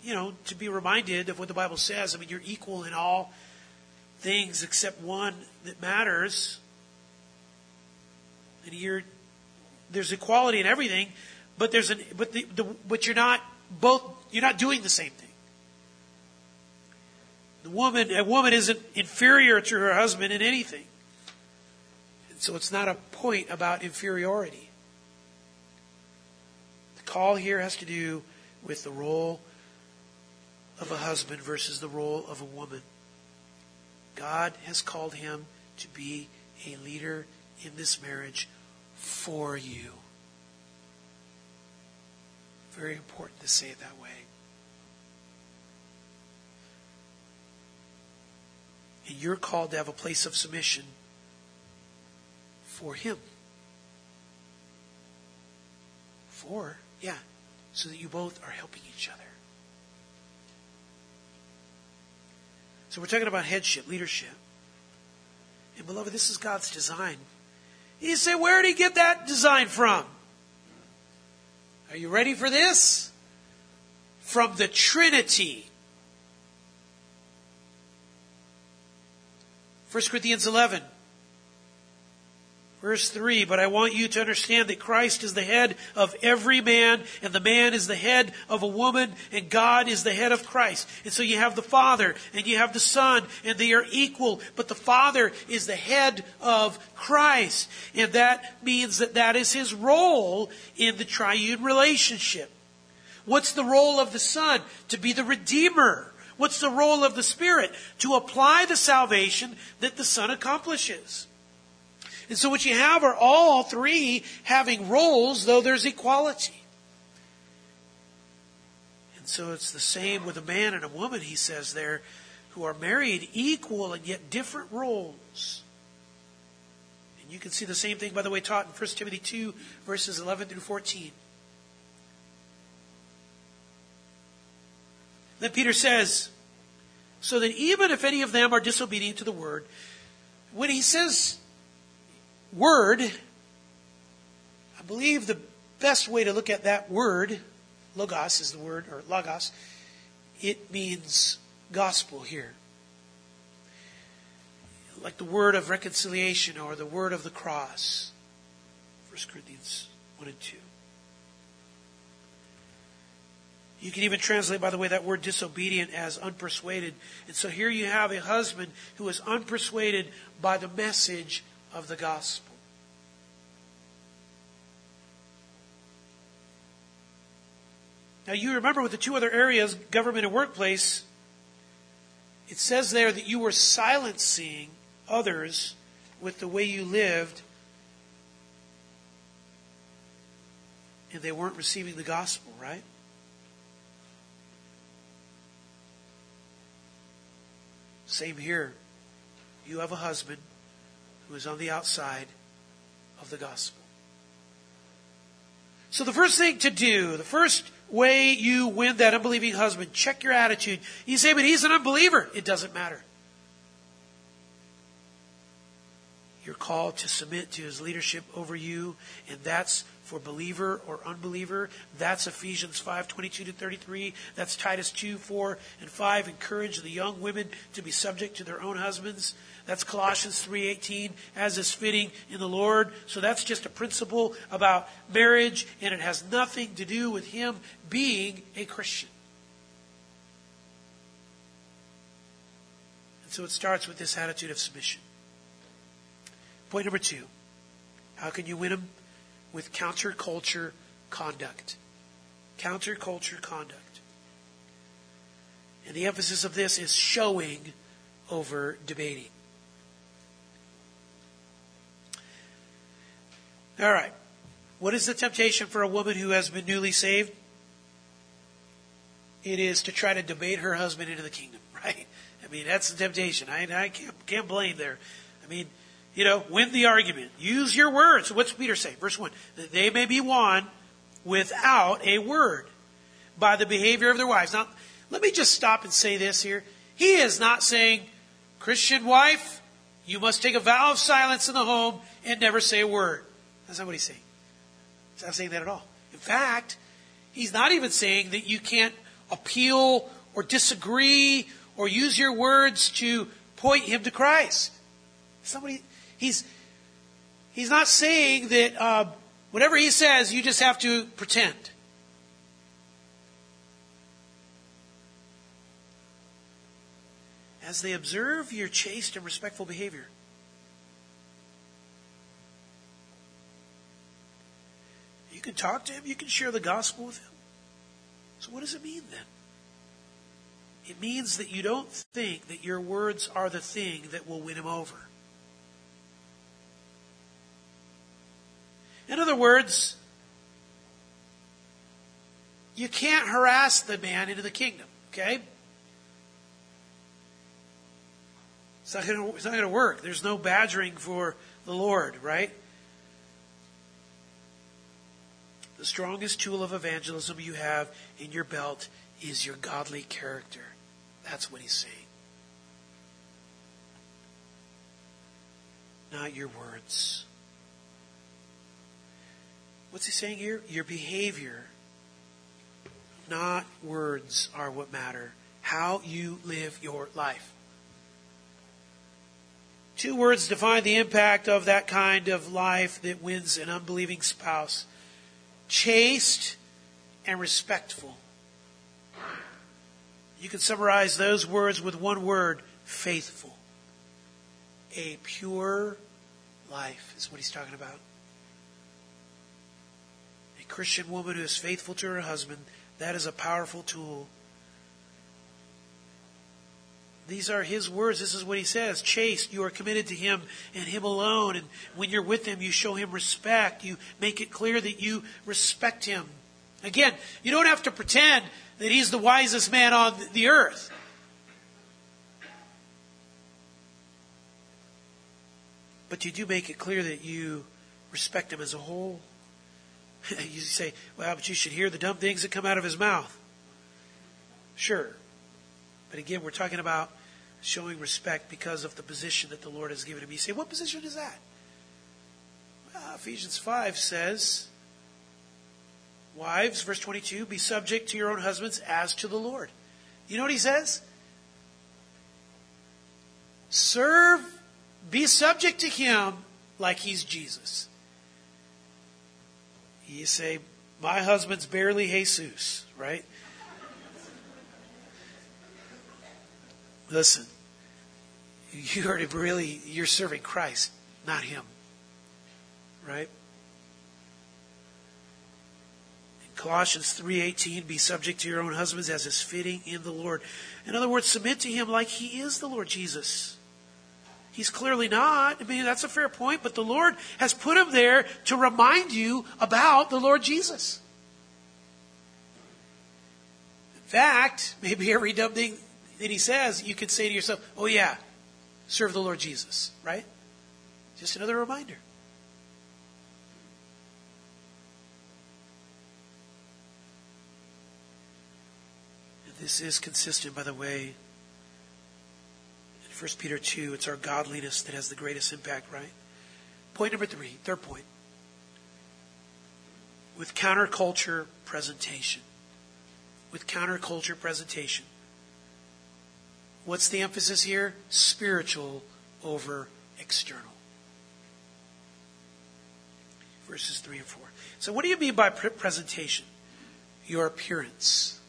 you know, to be reminded of what the Bible says. I mean, you're equal in all things except one that matters. And you're, there's equality in everything, but there's an, but the, the, but you're not both, you're not doing the same thing. The woman, a woman isn't inferior to her husband in anything. And so it's not a point about inferiority call here has to do with the role of a husband versus the role of a woman. God has called him to be a leader in this marriage for you. Very important to say it that way. And you're called to have a place of submission for him. For yeah, so that you both are helping each other. So we're talking about headship, leadership. And beloved, this is God's design. You say, where did he get that design from? Are you ready for this? From the Trinity. 1 Corinthians 11. Verse 3, but I want you to understand that Christ is the head of every man, and the man is the head of a woman, and God is the head of Christ. And so you have the Father, and you have the Son, and they are equal, but the Father is the head of Christ. And that means that that is his role in the triune relationship. What's the role of the Son? To be the Redeemer. What's the role of the Spirit? To apply the salvation that the Son accomplishes. And so what you have are all three having roles, though there's equality. And so it's the same with a man and a woman, he says there, who are married equal and yet different roles. And you can see the same thing, by the way, taught in 1 Timothy 2, verses 11 through 14. Then Peter says, so that even if any of them are disobedient to the word, when he says word, I believe the best way to look at that word, logos is the word, or logos, it means gospel here. Like the word of reconciliation or the word of the cross. 1 Corinthians 1 and 2. You can even translate, by the way, that word disobedient as unpersuaded. And so here you have a husband who is unpersuaded by the message of the gospel. Now, you remember with the two other areas, government and workplace, it says there that you were silencing others with the way you lived, and they weren't receiving the gospel, right? Same here. You have a husband who is on the outside of the gospel. So the first thing to do, the first way you win that unbelieving husband, check your attitude. You say, but he's an unbeliever. It doesn't matter. You're called to submit to his leadership over you, and that's for believer or unbeliever. That's Ephesians 5 22 to 33. That's Titus 2 4 and 5. Encourage the young women to be subject to their own husbands. That's Colossians 3:18 as is fitting in the Lord. So that's just a principle about marriage and it has nothing to do with him being a Christian. And so it starts with this attitude of submission. Point number 2. How can you win them? With counterculture conduct. Counterculture conduct. And the emphasis of this is showing over debating. All right. What is the temptation for a woman who has been newly saved? It is to try to debate her husband into the kingdom, right? I mean, that's the temptation. I, I can't, can't blame there. I mean, you know, win the argument. Use your words. What's Peter say? Verse 1. That they may be won without a word by the behavior of their wives. Now, let me just stop and say this here. He is not saying, Christian wife, you must take a vow of silence in the home and never say a word. That's not what he's saying. He's not saying that at all. In fact, he's not even saying that you can't appeal or disagree or use your words to point him to Christ. Somebody, he's, he's not saying that uh, whatever he says, you just have to pretend. As they observe your chaste and respectful behavior, you can talk to him, you can share the gospel with him. So, what does it mean then? It means that you don't think that your words are the thing that will win him over. In other words, you can't harass the man into the kingdom, okay? It's not going to work. There's no badgering for the Lord, right? The strongest tool of evangelism you have in your belt is your godly character. That's what he's saying. Not your words. What's he saying here? Your behavior, not words, are what matter. How you live your life. Two words define the impact of that kind of life that wins an unbelieving spouse chaste and respectful. You can summarize those words with one word faithful. A pure life is what he's talking about. Christian woman who is faithful to her husband, that is a powerful tool. These are his words. This is what he says. Chaste, you are committed to him and him alone. And when you're with him, you show him respect. You make it clear that you respect him. Again, you don't have to pretend that he's the wisest man on the earth. But you do make it clear that you respect him as a whole. You say, well, but you should hear the dumb things that come out of his mouth. Sure. But again, we're talking about showing respect because of the position that the Lord has given him. You say, what position is that? Well, Ephesians 5 says, Wives, verse 22, be subject to your own husbands as to the Lord. You know what he says? Serve, be subject to him like he's Jesus. You say, my husband's barely Jesus, right? Listen, you are really, you're serving Christ, not him. Right? Colossians 3:18 be subject to your own husbands as is fitting in the Lord. In other words, submit to him like he is the Lord Jesus. He's clearly not. I mean, that's a fair point, but the Lord has put him there to remind you about the Lord Jesus. In fact, maybe every dumb thing that he says, you could say to yourself, oh yeah, serve the Lord Jesus, right? Just another reminder. This is consistent, by the way. In 1 Peter 2, it's our godliness that has the greatest impact, right? Point number three, third point. With counterculture presentation. With counterculture presentation. What's the emphasis here? Spiritual over external. Verses 3 and 4. So, what do you mean by presentation? Your appearance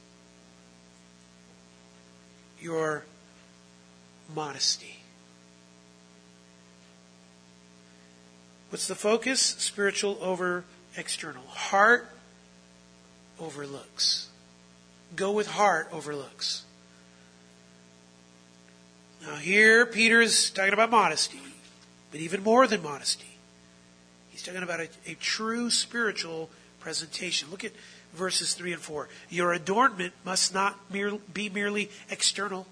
your modesty. What's the focus? Spiritual over external. Heart overlooks. Go with heart overlooks. Now, here Peter is talking about modesty, but even more than modesty. He's talking about a, a true spiritual presentation. Look at verses 3 and 4. Your adornment must not mere, be merely external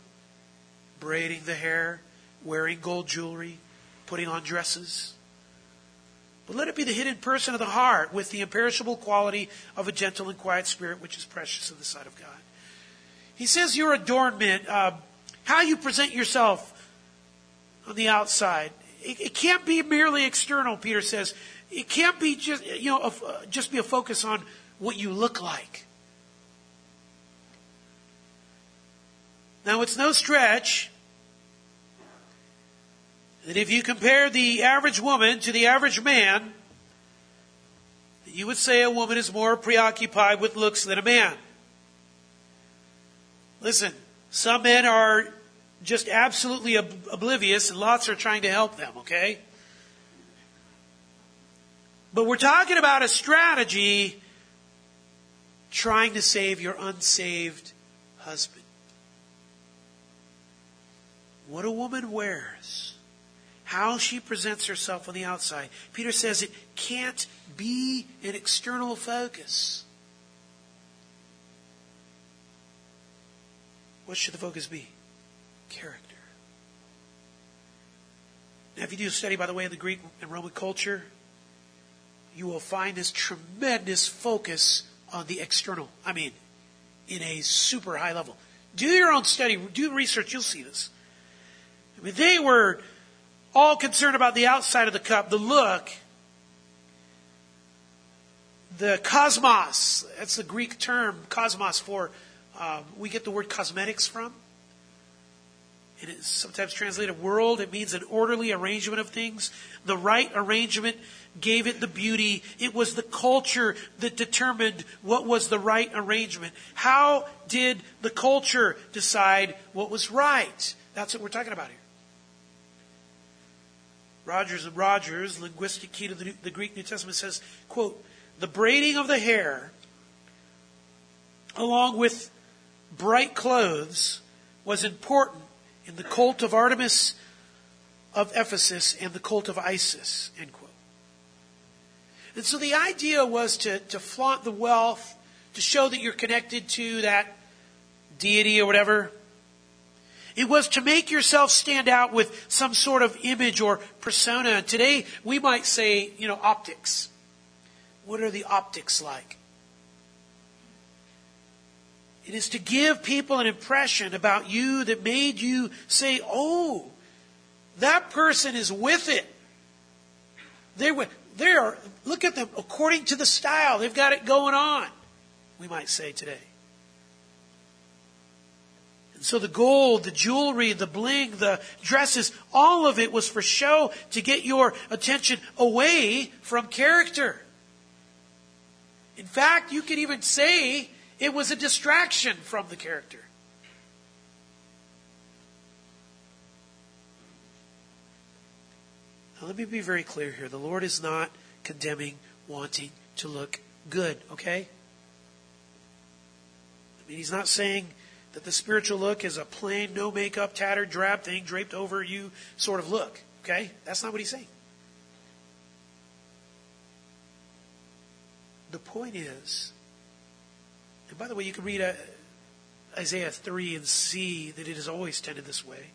braiding the hair, wearing gold jewelry, putting on dresses. But let it be the hidden person of the heart with the imperishable quality of a gentle and quiet spirit, which is precious in the sight of God. He says your adornment, uh, how you present yourself on the outside, it, it, can't be merely external. Peter says it can't be just you know a, uh, just be a focus on what you look like. Now it's no stretch that if you compare the average woman to the average man, you would say a woman is more preoccupied with looks than a man. Listen, some men are just absolutely ob- oblivious and lots are trying to help them, okay? But we're talking about a strategy trying to save your unsaved husband. What a woman wears, how she presents herself on the outside. Peter says it can't be an external focus. What should the focus be? Character. Now, if you do a study, by the way, of the Greek and Roman culture, you will find this tremendous focus on the external. I mean, in a super high level. Do your own study, do research, you'll see this. I mean, they were all concerned about the outside of the cup, the look, the cosmos. That's the Greek term, cosmos, for um, we get the word cosmetics from. It is sometimes translated world. It means an orderly arrangement of things. The right arrangement gave it the beauty. It was the culture that determined what was the right arrangement. How did the culture decide what was right? That's what we're talking about here. Rogers and Rogers, linguistic key to the, the Greek New Testament says, quote, the braiding of the hair along with bright clothes was important in the cult of Artemis of Ephesus and the cult of Isis, end quote. And so the idea was to, to flaunt the wealth, to show that you're connected to that deity or whatever. It was to make yourself stand out with some sort of image or persona. Today, we might say, you know, optics. What are the optics like? It is to give people an impression about you that made you say, oh, that person is with it. They were, they are, look at them according to the style. They've got it going on, we might say today. So the gold, the jewelry, the bling, the dresses, all of it was for show to get your attention away from character. In fact, you could even say it was a distraction from the character. Now, let me be very clear here. The Lord is not condemning wanting to look good, okay? I mean, He's not saying that the spiritual look is a plain, no makeup, tattered, drab thing draped over you sort of look, okay? That's not what He's saying. The point is and by the way, you can read uh, Isaiah 3 and see that it has always tended this way.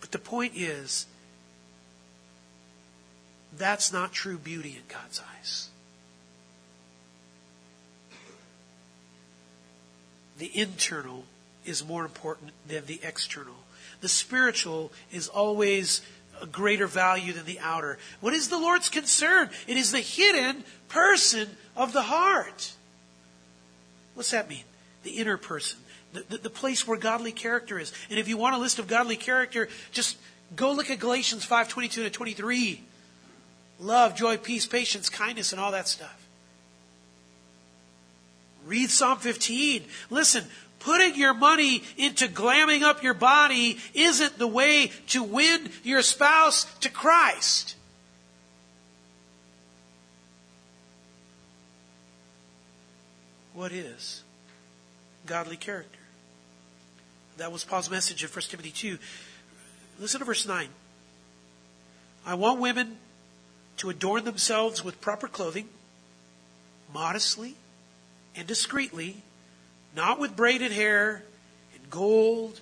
But the point is, that's not true beauty in God's eyes. The internal is more important than the external. The spiritual is always a greater value than the outer. What is the Lord's concern? It is the hidden person of the heart. What's that mean? The inner person, the, the, place where godly character is. And if you want a list of godly character, just go look at Galatians 5 22 to 23. Love, joy, peace, patience, kindness, and all that stuff. Read Psalm 15. Listen, putting your money into glamming up your body isn't the way to win your spouse to Christ. What is godly character? That was Paul's message in 1 Timothy 2. Listen to verse 9. I want women to adorn themselves with proper clothing, modestly and discreetly, not with braided hair and gold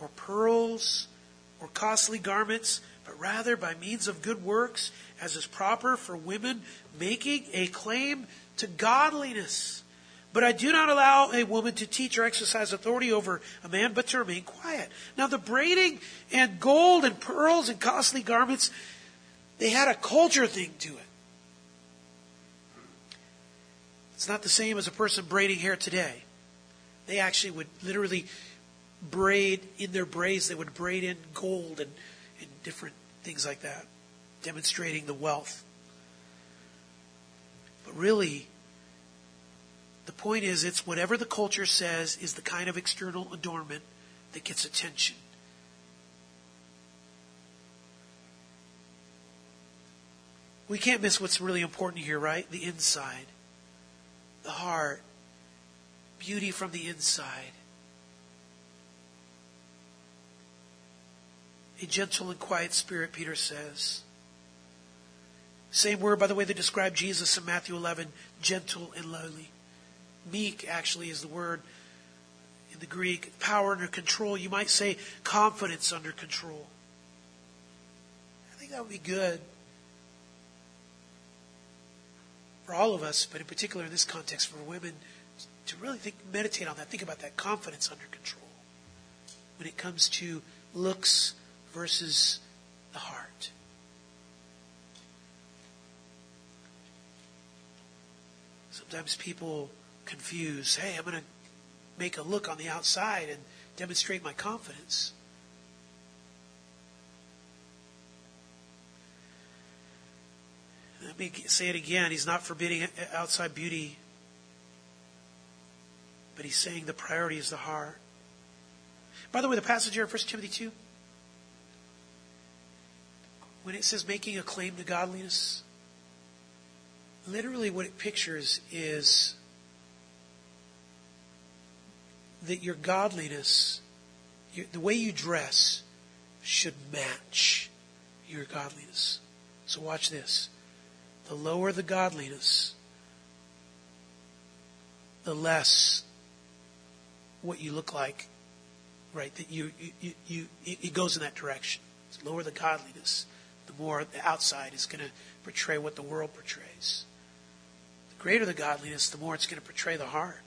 or pearls or costly garments, but rather by means of good works, as is proper for women making a claim to godliness. But I do not allow a woman to teach or exercise authority over a man, but to remain quiet. Now, the braiding and gold and pearls and costly garments, they had a culture thing to it. It's not the same as a person braiding hair today. They actually would literally braid in their braids, they would braid in gold and, and different things like that, demonstrating the wealth. But really, the point is, it's whatever the culture says is the kind of external adornment that gets attention. We can't miss what's really important here, right? The inside, the heart, beauty from the inside. A gentle and quiet spirit, Peter says. Same word, by the way, that described Jesus in Matthew 11 gentle and lowly. Meek, actually, is the word in the Greek. Power under control. You might say confidence under control. I think that would be good for all of us, but in particular in this context for women, to really think, meditate on that. Think about that confidence under control when it comes to looks versus the heart. Sometimes people confuse, Hey, I'm going to make a look on the outside and demonstrate my confidence. Let me say it again. He's not forbidding outside beauty, but he's saying the priority is the heart. By the way, the passage here in 1 Timothy 2, when it says making a claim to godliness, literally what it pictures is that your godliness, your, the way you dress, should match your godliness. So watch this. The lower the godliness, the less what you look like, right? That you, you, you, you it goes in that direction. The lower the godliness, the more the outside is going to portray what the world portrays. The greater the godliness, the more it's going to portray the heart.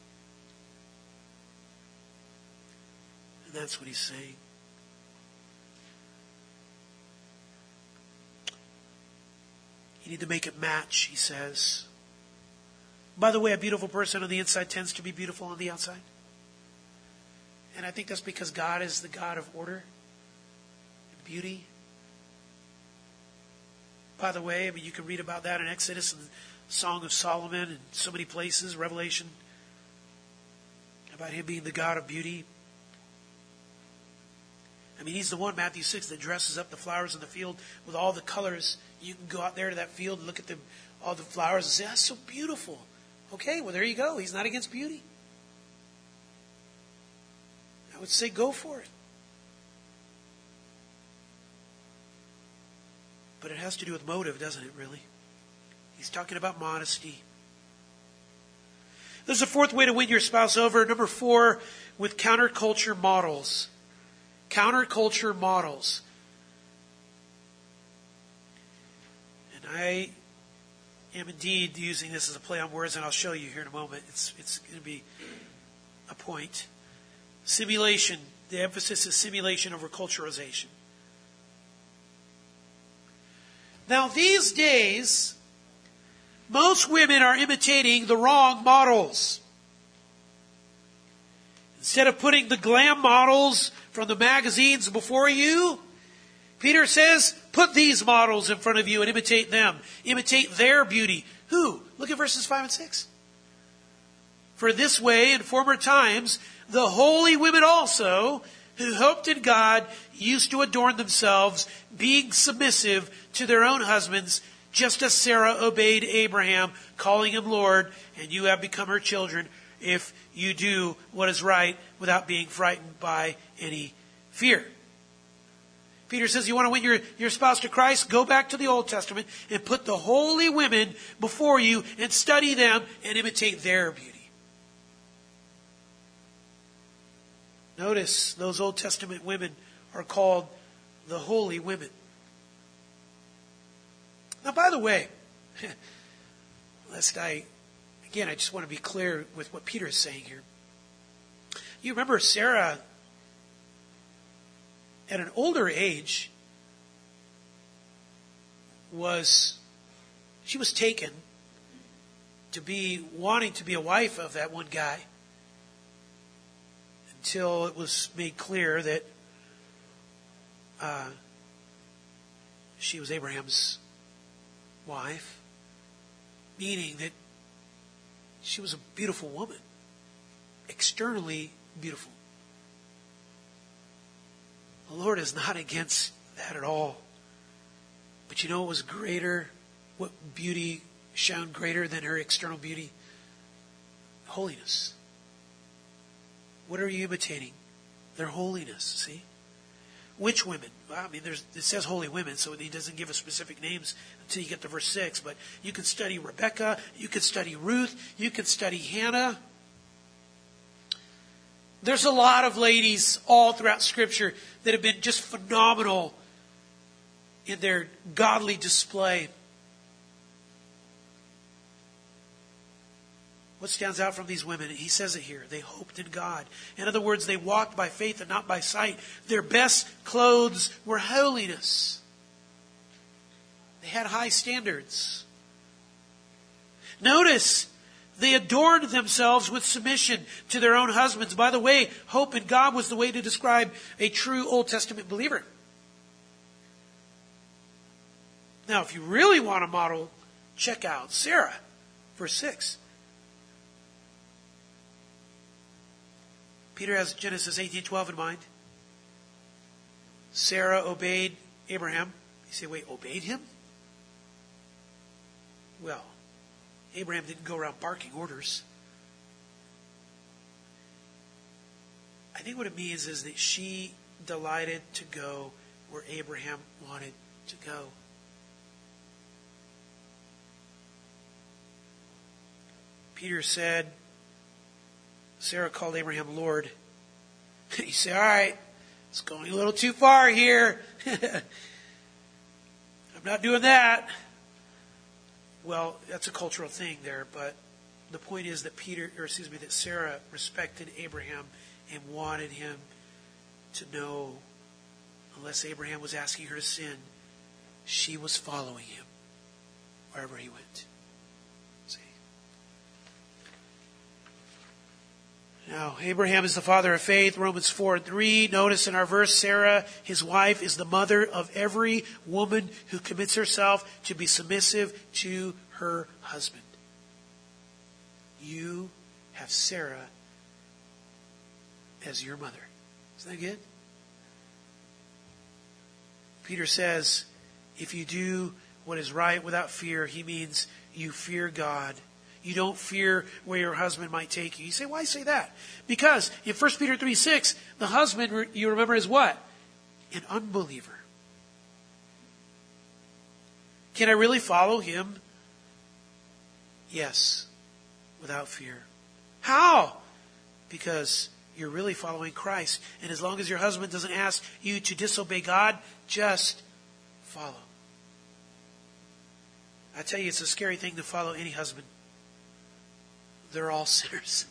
And that's what he's saying. You need to make it match, he says. By the way, a beautiful person on the inside tends to be beautiful on the outside. And I think that's because God is the God of order and beauty. By the way, I mean, you can read about that in Exodus and Song of Solomon and so many places, Revelation, about him being the God of beauty. I mean, he's the one, Matthew 6, that dresses up the flowers in the field with all the colors. You can go out there to that field and look at the, all the flowers and say, that's so beautiful. Okay, well, there you go. He's not against beauty. I would say go for it. But it has to do with motive, doesn't it, really? He's talking about modesty. There's a fourth way to win your spouse over. Number four, with counterculture models counterculture models. I am indeed using this as a play on words, and I'll show you here in a moment. It's, it's going to be a point. Simulation. The emphasis is simulation over culturalization. Now, these days, most women are imitating the wrong models. Instead of putting the glam models from the magazines before you, Peter says, put these models in front of you and imitate them. Imitate their beauty. Who? Look at verses 5 and 6. For this way, in former times, the holy women also, who hoped in God, used to adorn themselves, being submissive to their own husbands, just as Sarah obeyed Abraham, calling him Lord, and you have become her children if you do what is right without being frightened by any fear. Peter says, You want to win your, your spouse to Christ? Go back to the Old Testament and put the holy women before you and study them and imitate their beauty. Notice those Old Testament women are called the holy women. Now, by the way, lest I, again, I just want to be clear with what Peter is saying here. You remember Sarah at an older age was she was taken to be wanting to be a wife of that one guy until it was made clear that uh, she was Abraham's wife, meaning that she was a beautiful woman, externally beautiful. The Lord is not against that at all. But you know what was greater? What beauty shone greater than her external beauty? Holiness. What are you imitating? Their holiness, see? Which women? Well, I mean, there's, it says holy women, so he doesn't give us specific names until you get to verse 6. But you can study Rebecca, you can study Ruth, you can study Hannah. There's a lot of ladies all throughout Scripture that have been just phenomenal in their godly display. What stands out from these women? He says it here. They hoped in God. In other words, they walked by faith and not by sight. Their best clothes were holiness. They had high standards. Notice they adorned themselves with submission to their own husbands. By the way, hope in God was the way to describe a true Old Testament believer. Now, if you really want a model, check out Sarah, verse 6. Peter has Genesis 18:12 in mind. Sarah obeyed Abraham. You say, wait, obeyed him? Well, Abraham didn't go around barking orders. I think what it means is that she delighted to go where Abraham wanted to go. Peter said, Sarah called Abraham Lord. He said, All right, it's going a little too far here. I'm not doing that. Well, that's a cultural thing there, but the point is that Peter, or excuse me, that Sarah respected Abraham and wanted him to know, unless Abraham was asking her to sin, she was following him wherever he went. See? Now, Abraham is the father of faith, Romans 4 and 3. Notice in our verse, Sarah, his wife, is the mother of every woman who commits herself to be submissive to her husband. You have Sarah as your mother. Isn't that good? Peter says, if you do what is right without fear, he means you fear God you don't fear where your husband might take you. You say, why say that? Because in 1 Peter 3 6, the husband, you remember, is what? An unbeliever. Can I really follow him? Yes, without fear. How? Because you're really following Christ. And as long as your husband doesn't ask you to disobey God, just follow. I tell you, it's a scary thing to follow any husband. They're all sinners.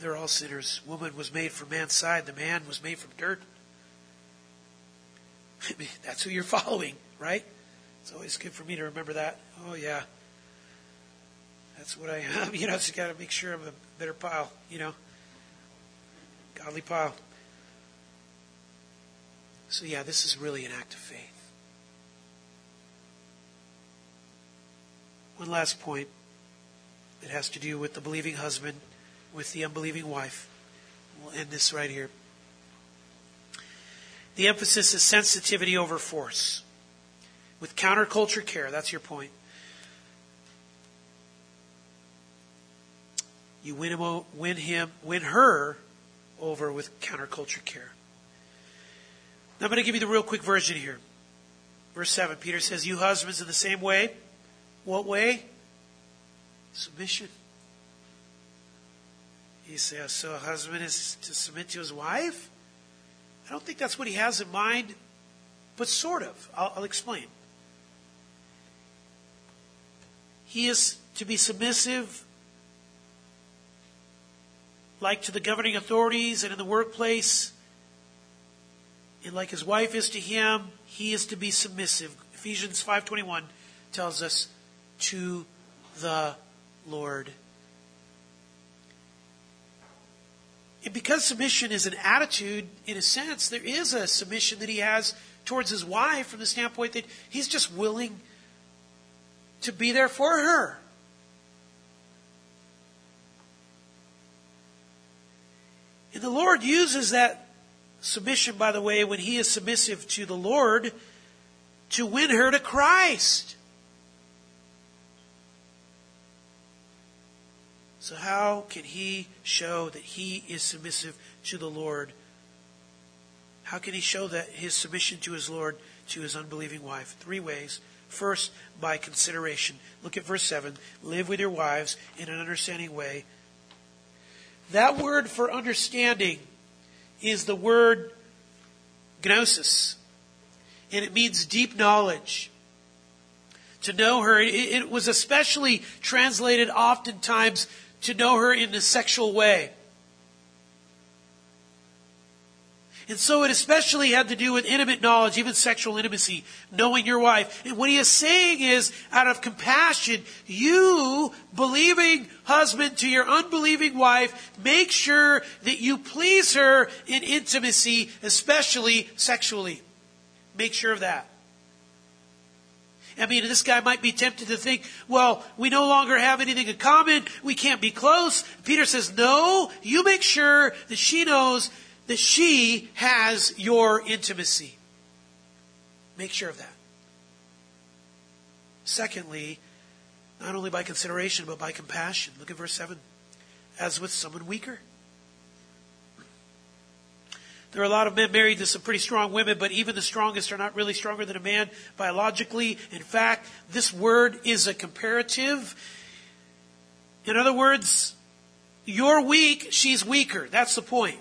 They're all sinners. Woman was made from man's side. The man was made from dirt. I mean, that's who you're following, right? It's always good for me to remember that. Oh yeah, that's what I am. You know, just got to make sure I'm a better pile. You know, godly pile. So yeah, this is really an act of faith. One last point. that has to do with the believing husband with the unbelieving wife. We'll end this right here. The emphasis is sensitivity over force. With counterculture care, that's your point. You win him, win him, win her over with counterculture care. Now I'm going to give you the real quick version here. Verse 7, Peter says, You husbands in the same way. What way? Submission. He says, So a husband is to submit to his wife? I don't think that's what he has in mind, but sort of. I'll, I'll explain. He is to be submissive, like to the governing authorities and in the workplace. And like his wife is to him, he is to be submissive. Ephesians 5:21 tells us to the Lord. And because submission is an attitude, in a sense, there is a submission that he has towards his wife from the standpoint that he's just willing to be there for her. And the Lord uses that submission, by the way, when he is submissive to the Lord, to win her to Christ. So, how can he show that he is submissive to the Lord? How can he show that his submission to his Lord to his unbelieving wife? Three ways. First, by consideration. Look at verse 7. Live with your wives in an understanding way. That word for understanding is the word gnosis, and it means deep knowledge to know her. It, was especially translated oftentimes to know her in a sexual way. And so it especially had to do with intimate knowledge, even sexual intimacy, knowing your wife. And what he is saying is, out of compassion, you, believing husband to your unbelieving wife, make sure that you please her in intimacy, especially sexually. Make sure of that. I mean, this guy might be tempted to think, well, we no longer have anything in common. We can't be close. Peter says, no, you make sure that she knows that she has your intimacy. Make sure of that. Secondly, not only by consideration, but by compassion. Look at verse 7. As with someone weaker. There are a lot of men married to some pretty strong women, but even the strongest are not really stronger than a man biologically. In fact, this word is a comparative. In other words, you're weak, she's weaker. That's the point.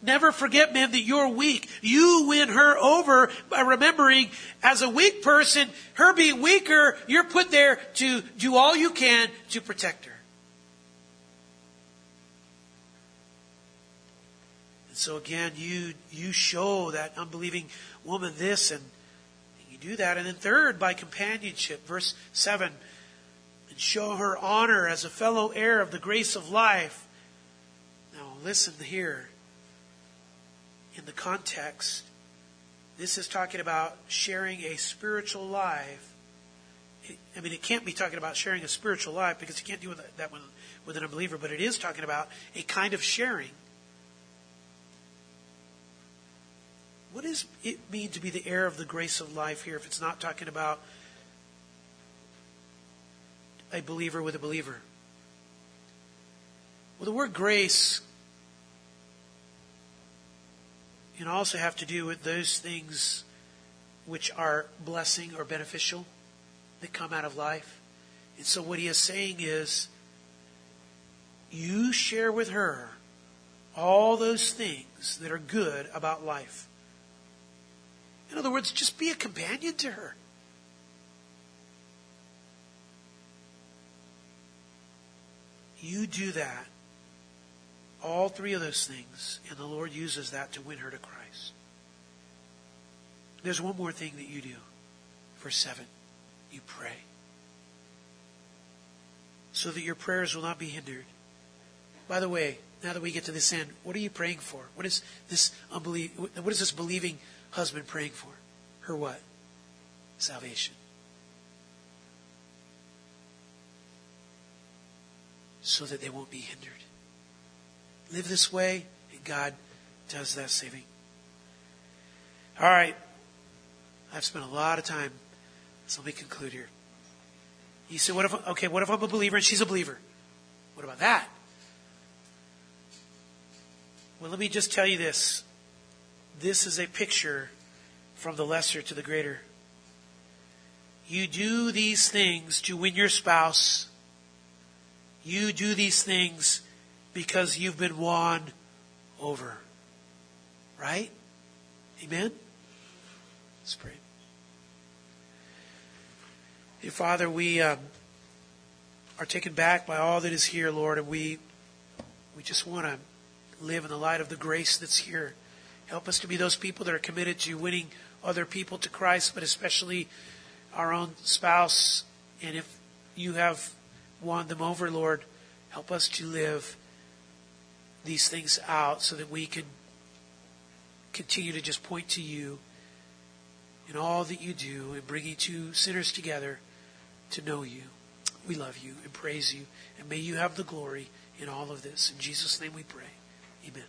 Never forget, men, that you're weak. You win her over by remembering, as a weak person, her being weaker, you're put there to do all you can to protect her. And so again, you, you show that unbelieving woman this and you do that. And then third, by companionship, verse 7, and show her honor as a fellow heir of the grace of life. Now listen here. In the context, this is talking about sharing a spiritual life. I mean, it can't be talking about sharing a spiritual life because you can't do that with an unbeliever, but it is talking about a kind of sharing What does it mean to be the heir of the grace of life here if it's not talking about a believer with a believer? Well, the word grace can also have to do with those things which are blessing or beneficial that come out of life. And so what he is saying is, you share with her all those things that are good about life. In other words, just be a companion to her. You do that. All three of those things, and the Lord uses that to win her to Christ. There's one more thing that you do. Verse 7 you pray. So that your prayers will not be hindered. By the way, now that we get to this end, what are you praying for? What is this unbelief, what is this believing husband praying for? Her what? Salvation. so that they won't be hindered. Live this way, and God does that saving. All right. I've spent a lot of time, so let me conclude here. You say, what if, okay, what if I'm a believer and she's a believer? What about that? Well, let me just tell you this. This is a picture from the lesser to the greater. You do these things to win your spouse. You do these things because you've been won over. Right? Amen? Let's pray. Dear Father, we um, are taken back by all that is here, Lord, and we we just want to live in the light of the grace that's here. Help us to be those people that are committed to winning other people to Christ, but especially our own spouse. And if you have won them over, Lord, help us to live these things out so that we can continue to just point to you in all that you do in bringing two sinners together to know you. We love you and praise you, and may you have the glory in all of this. In Jesus' name we pray. Amen.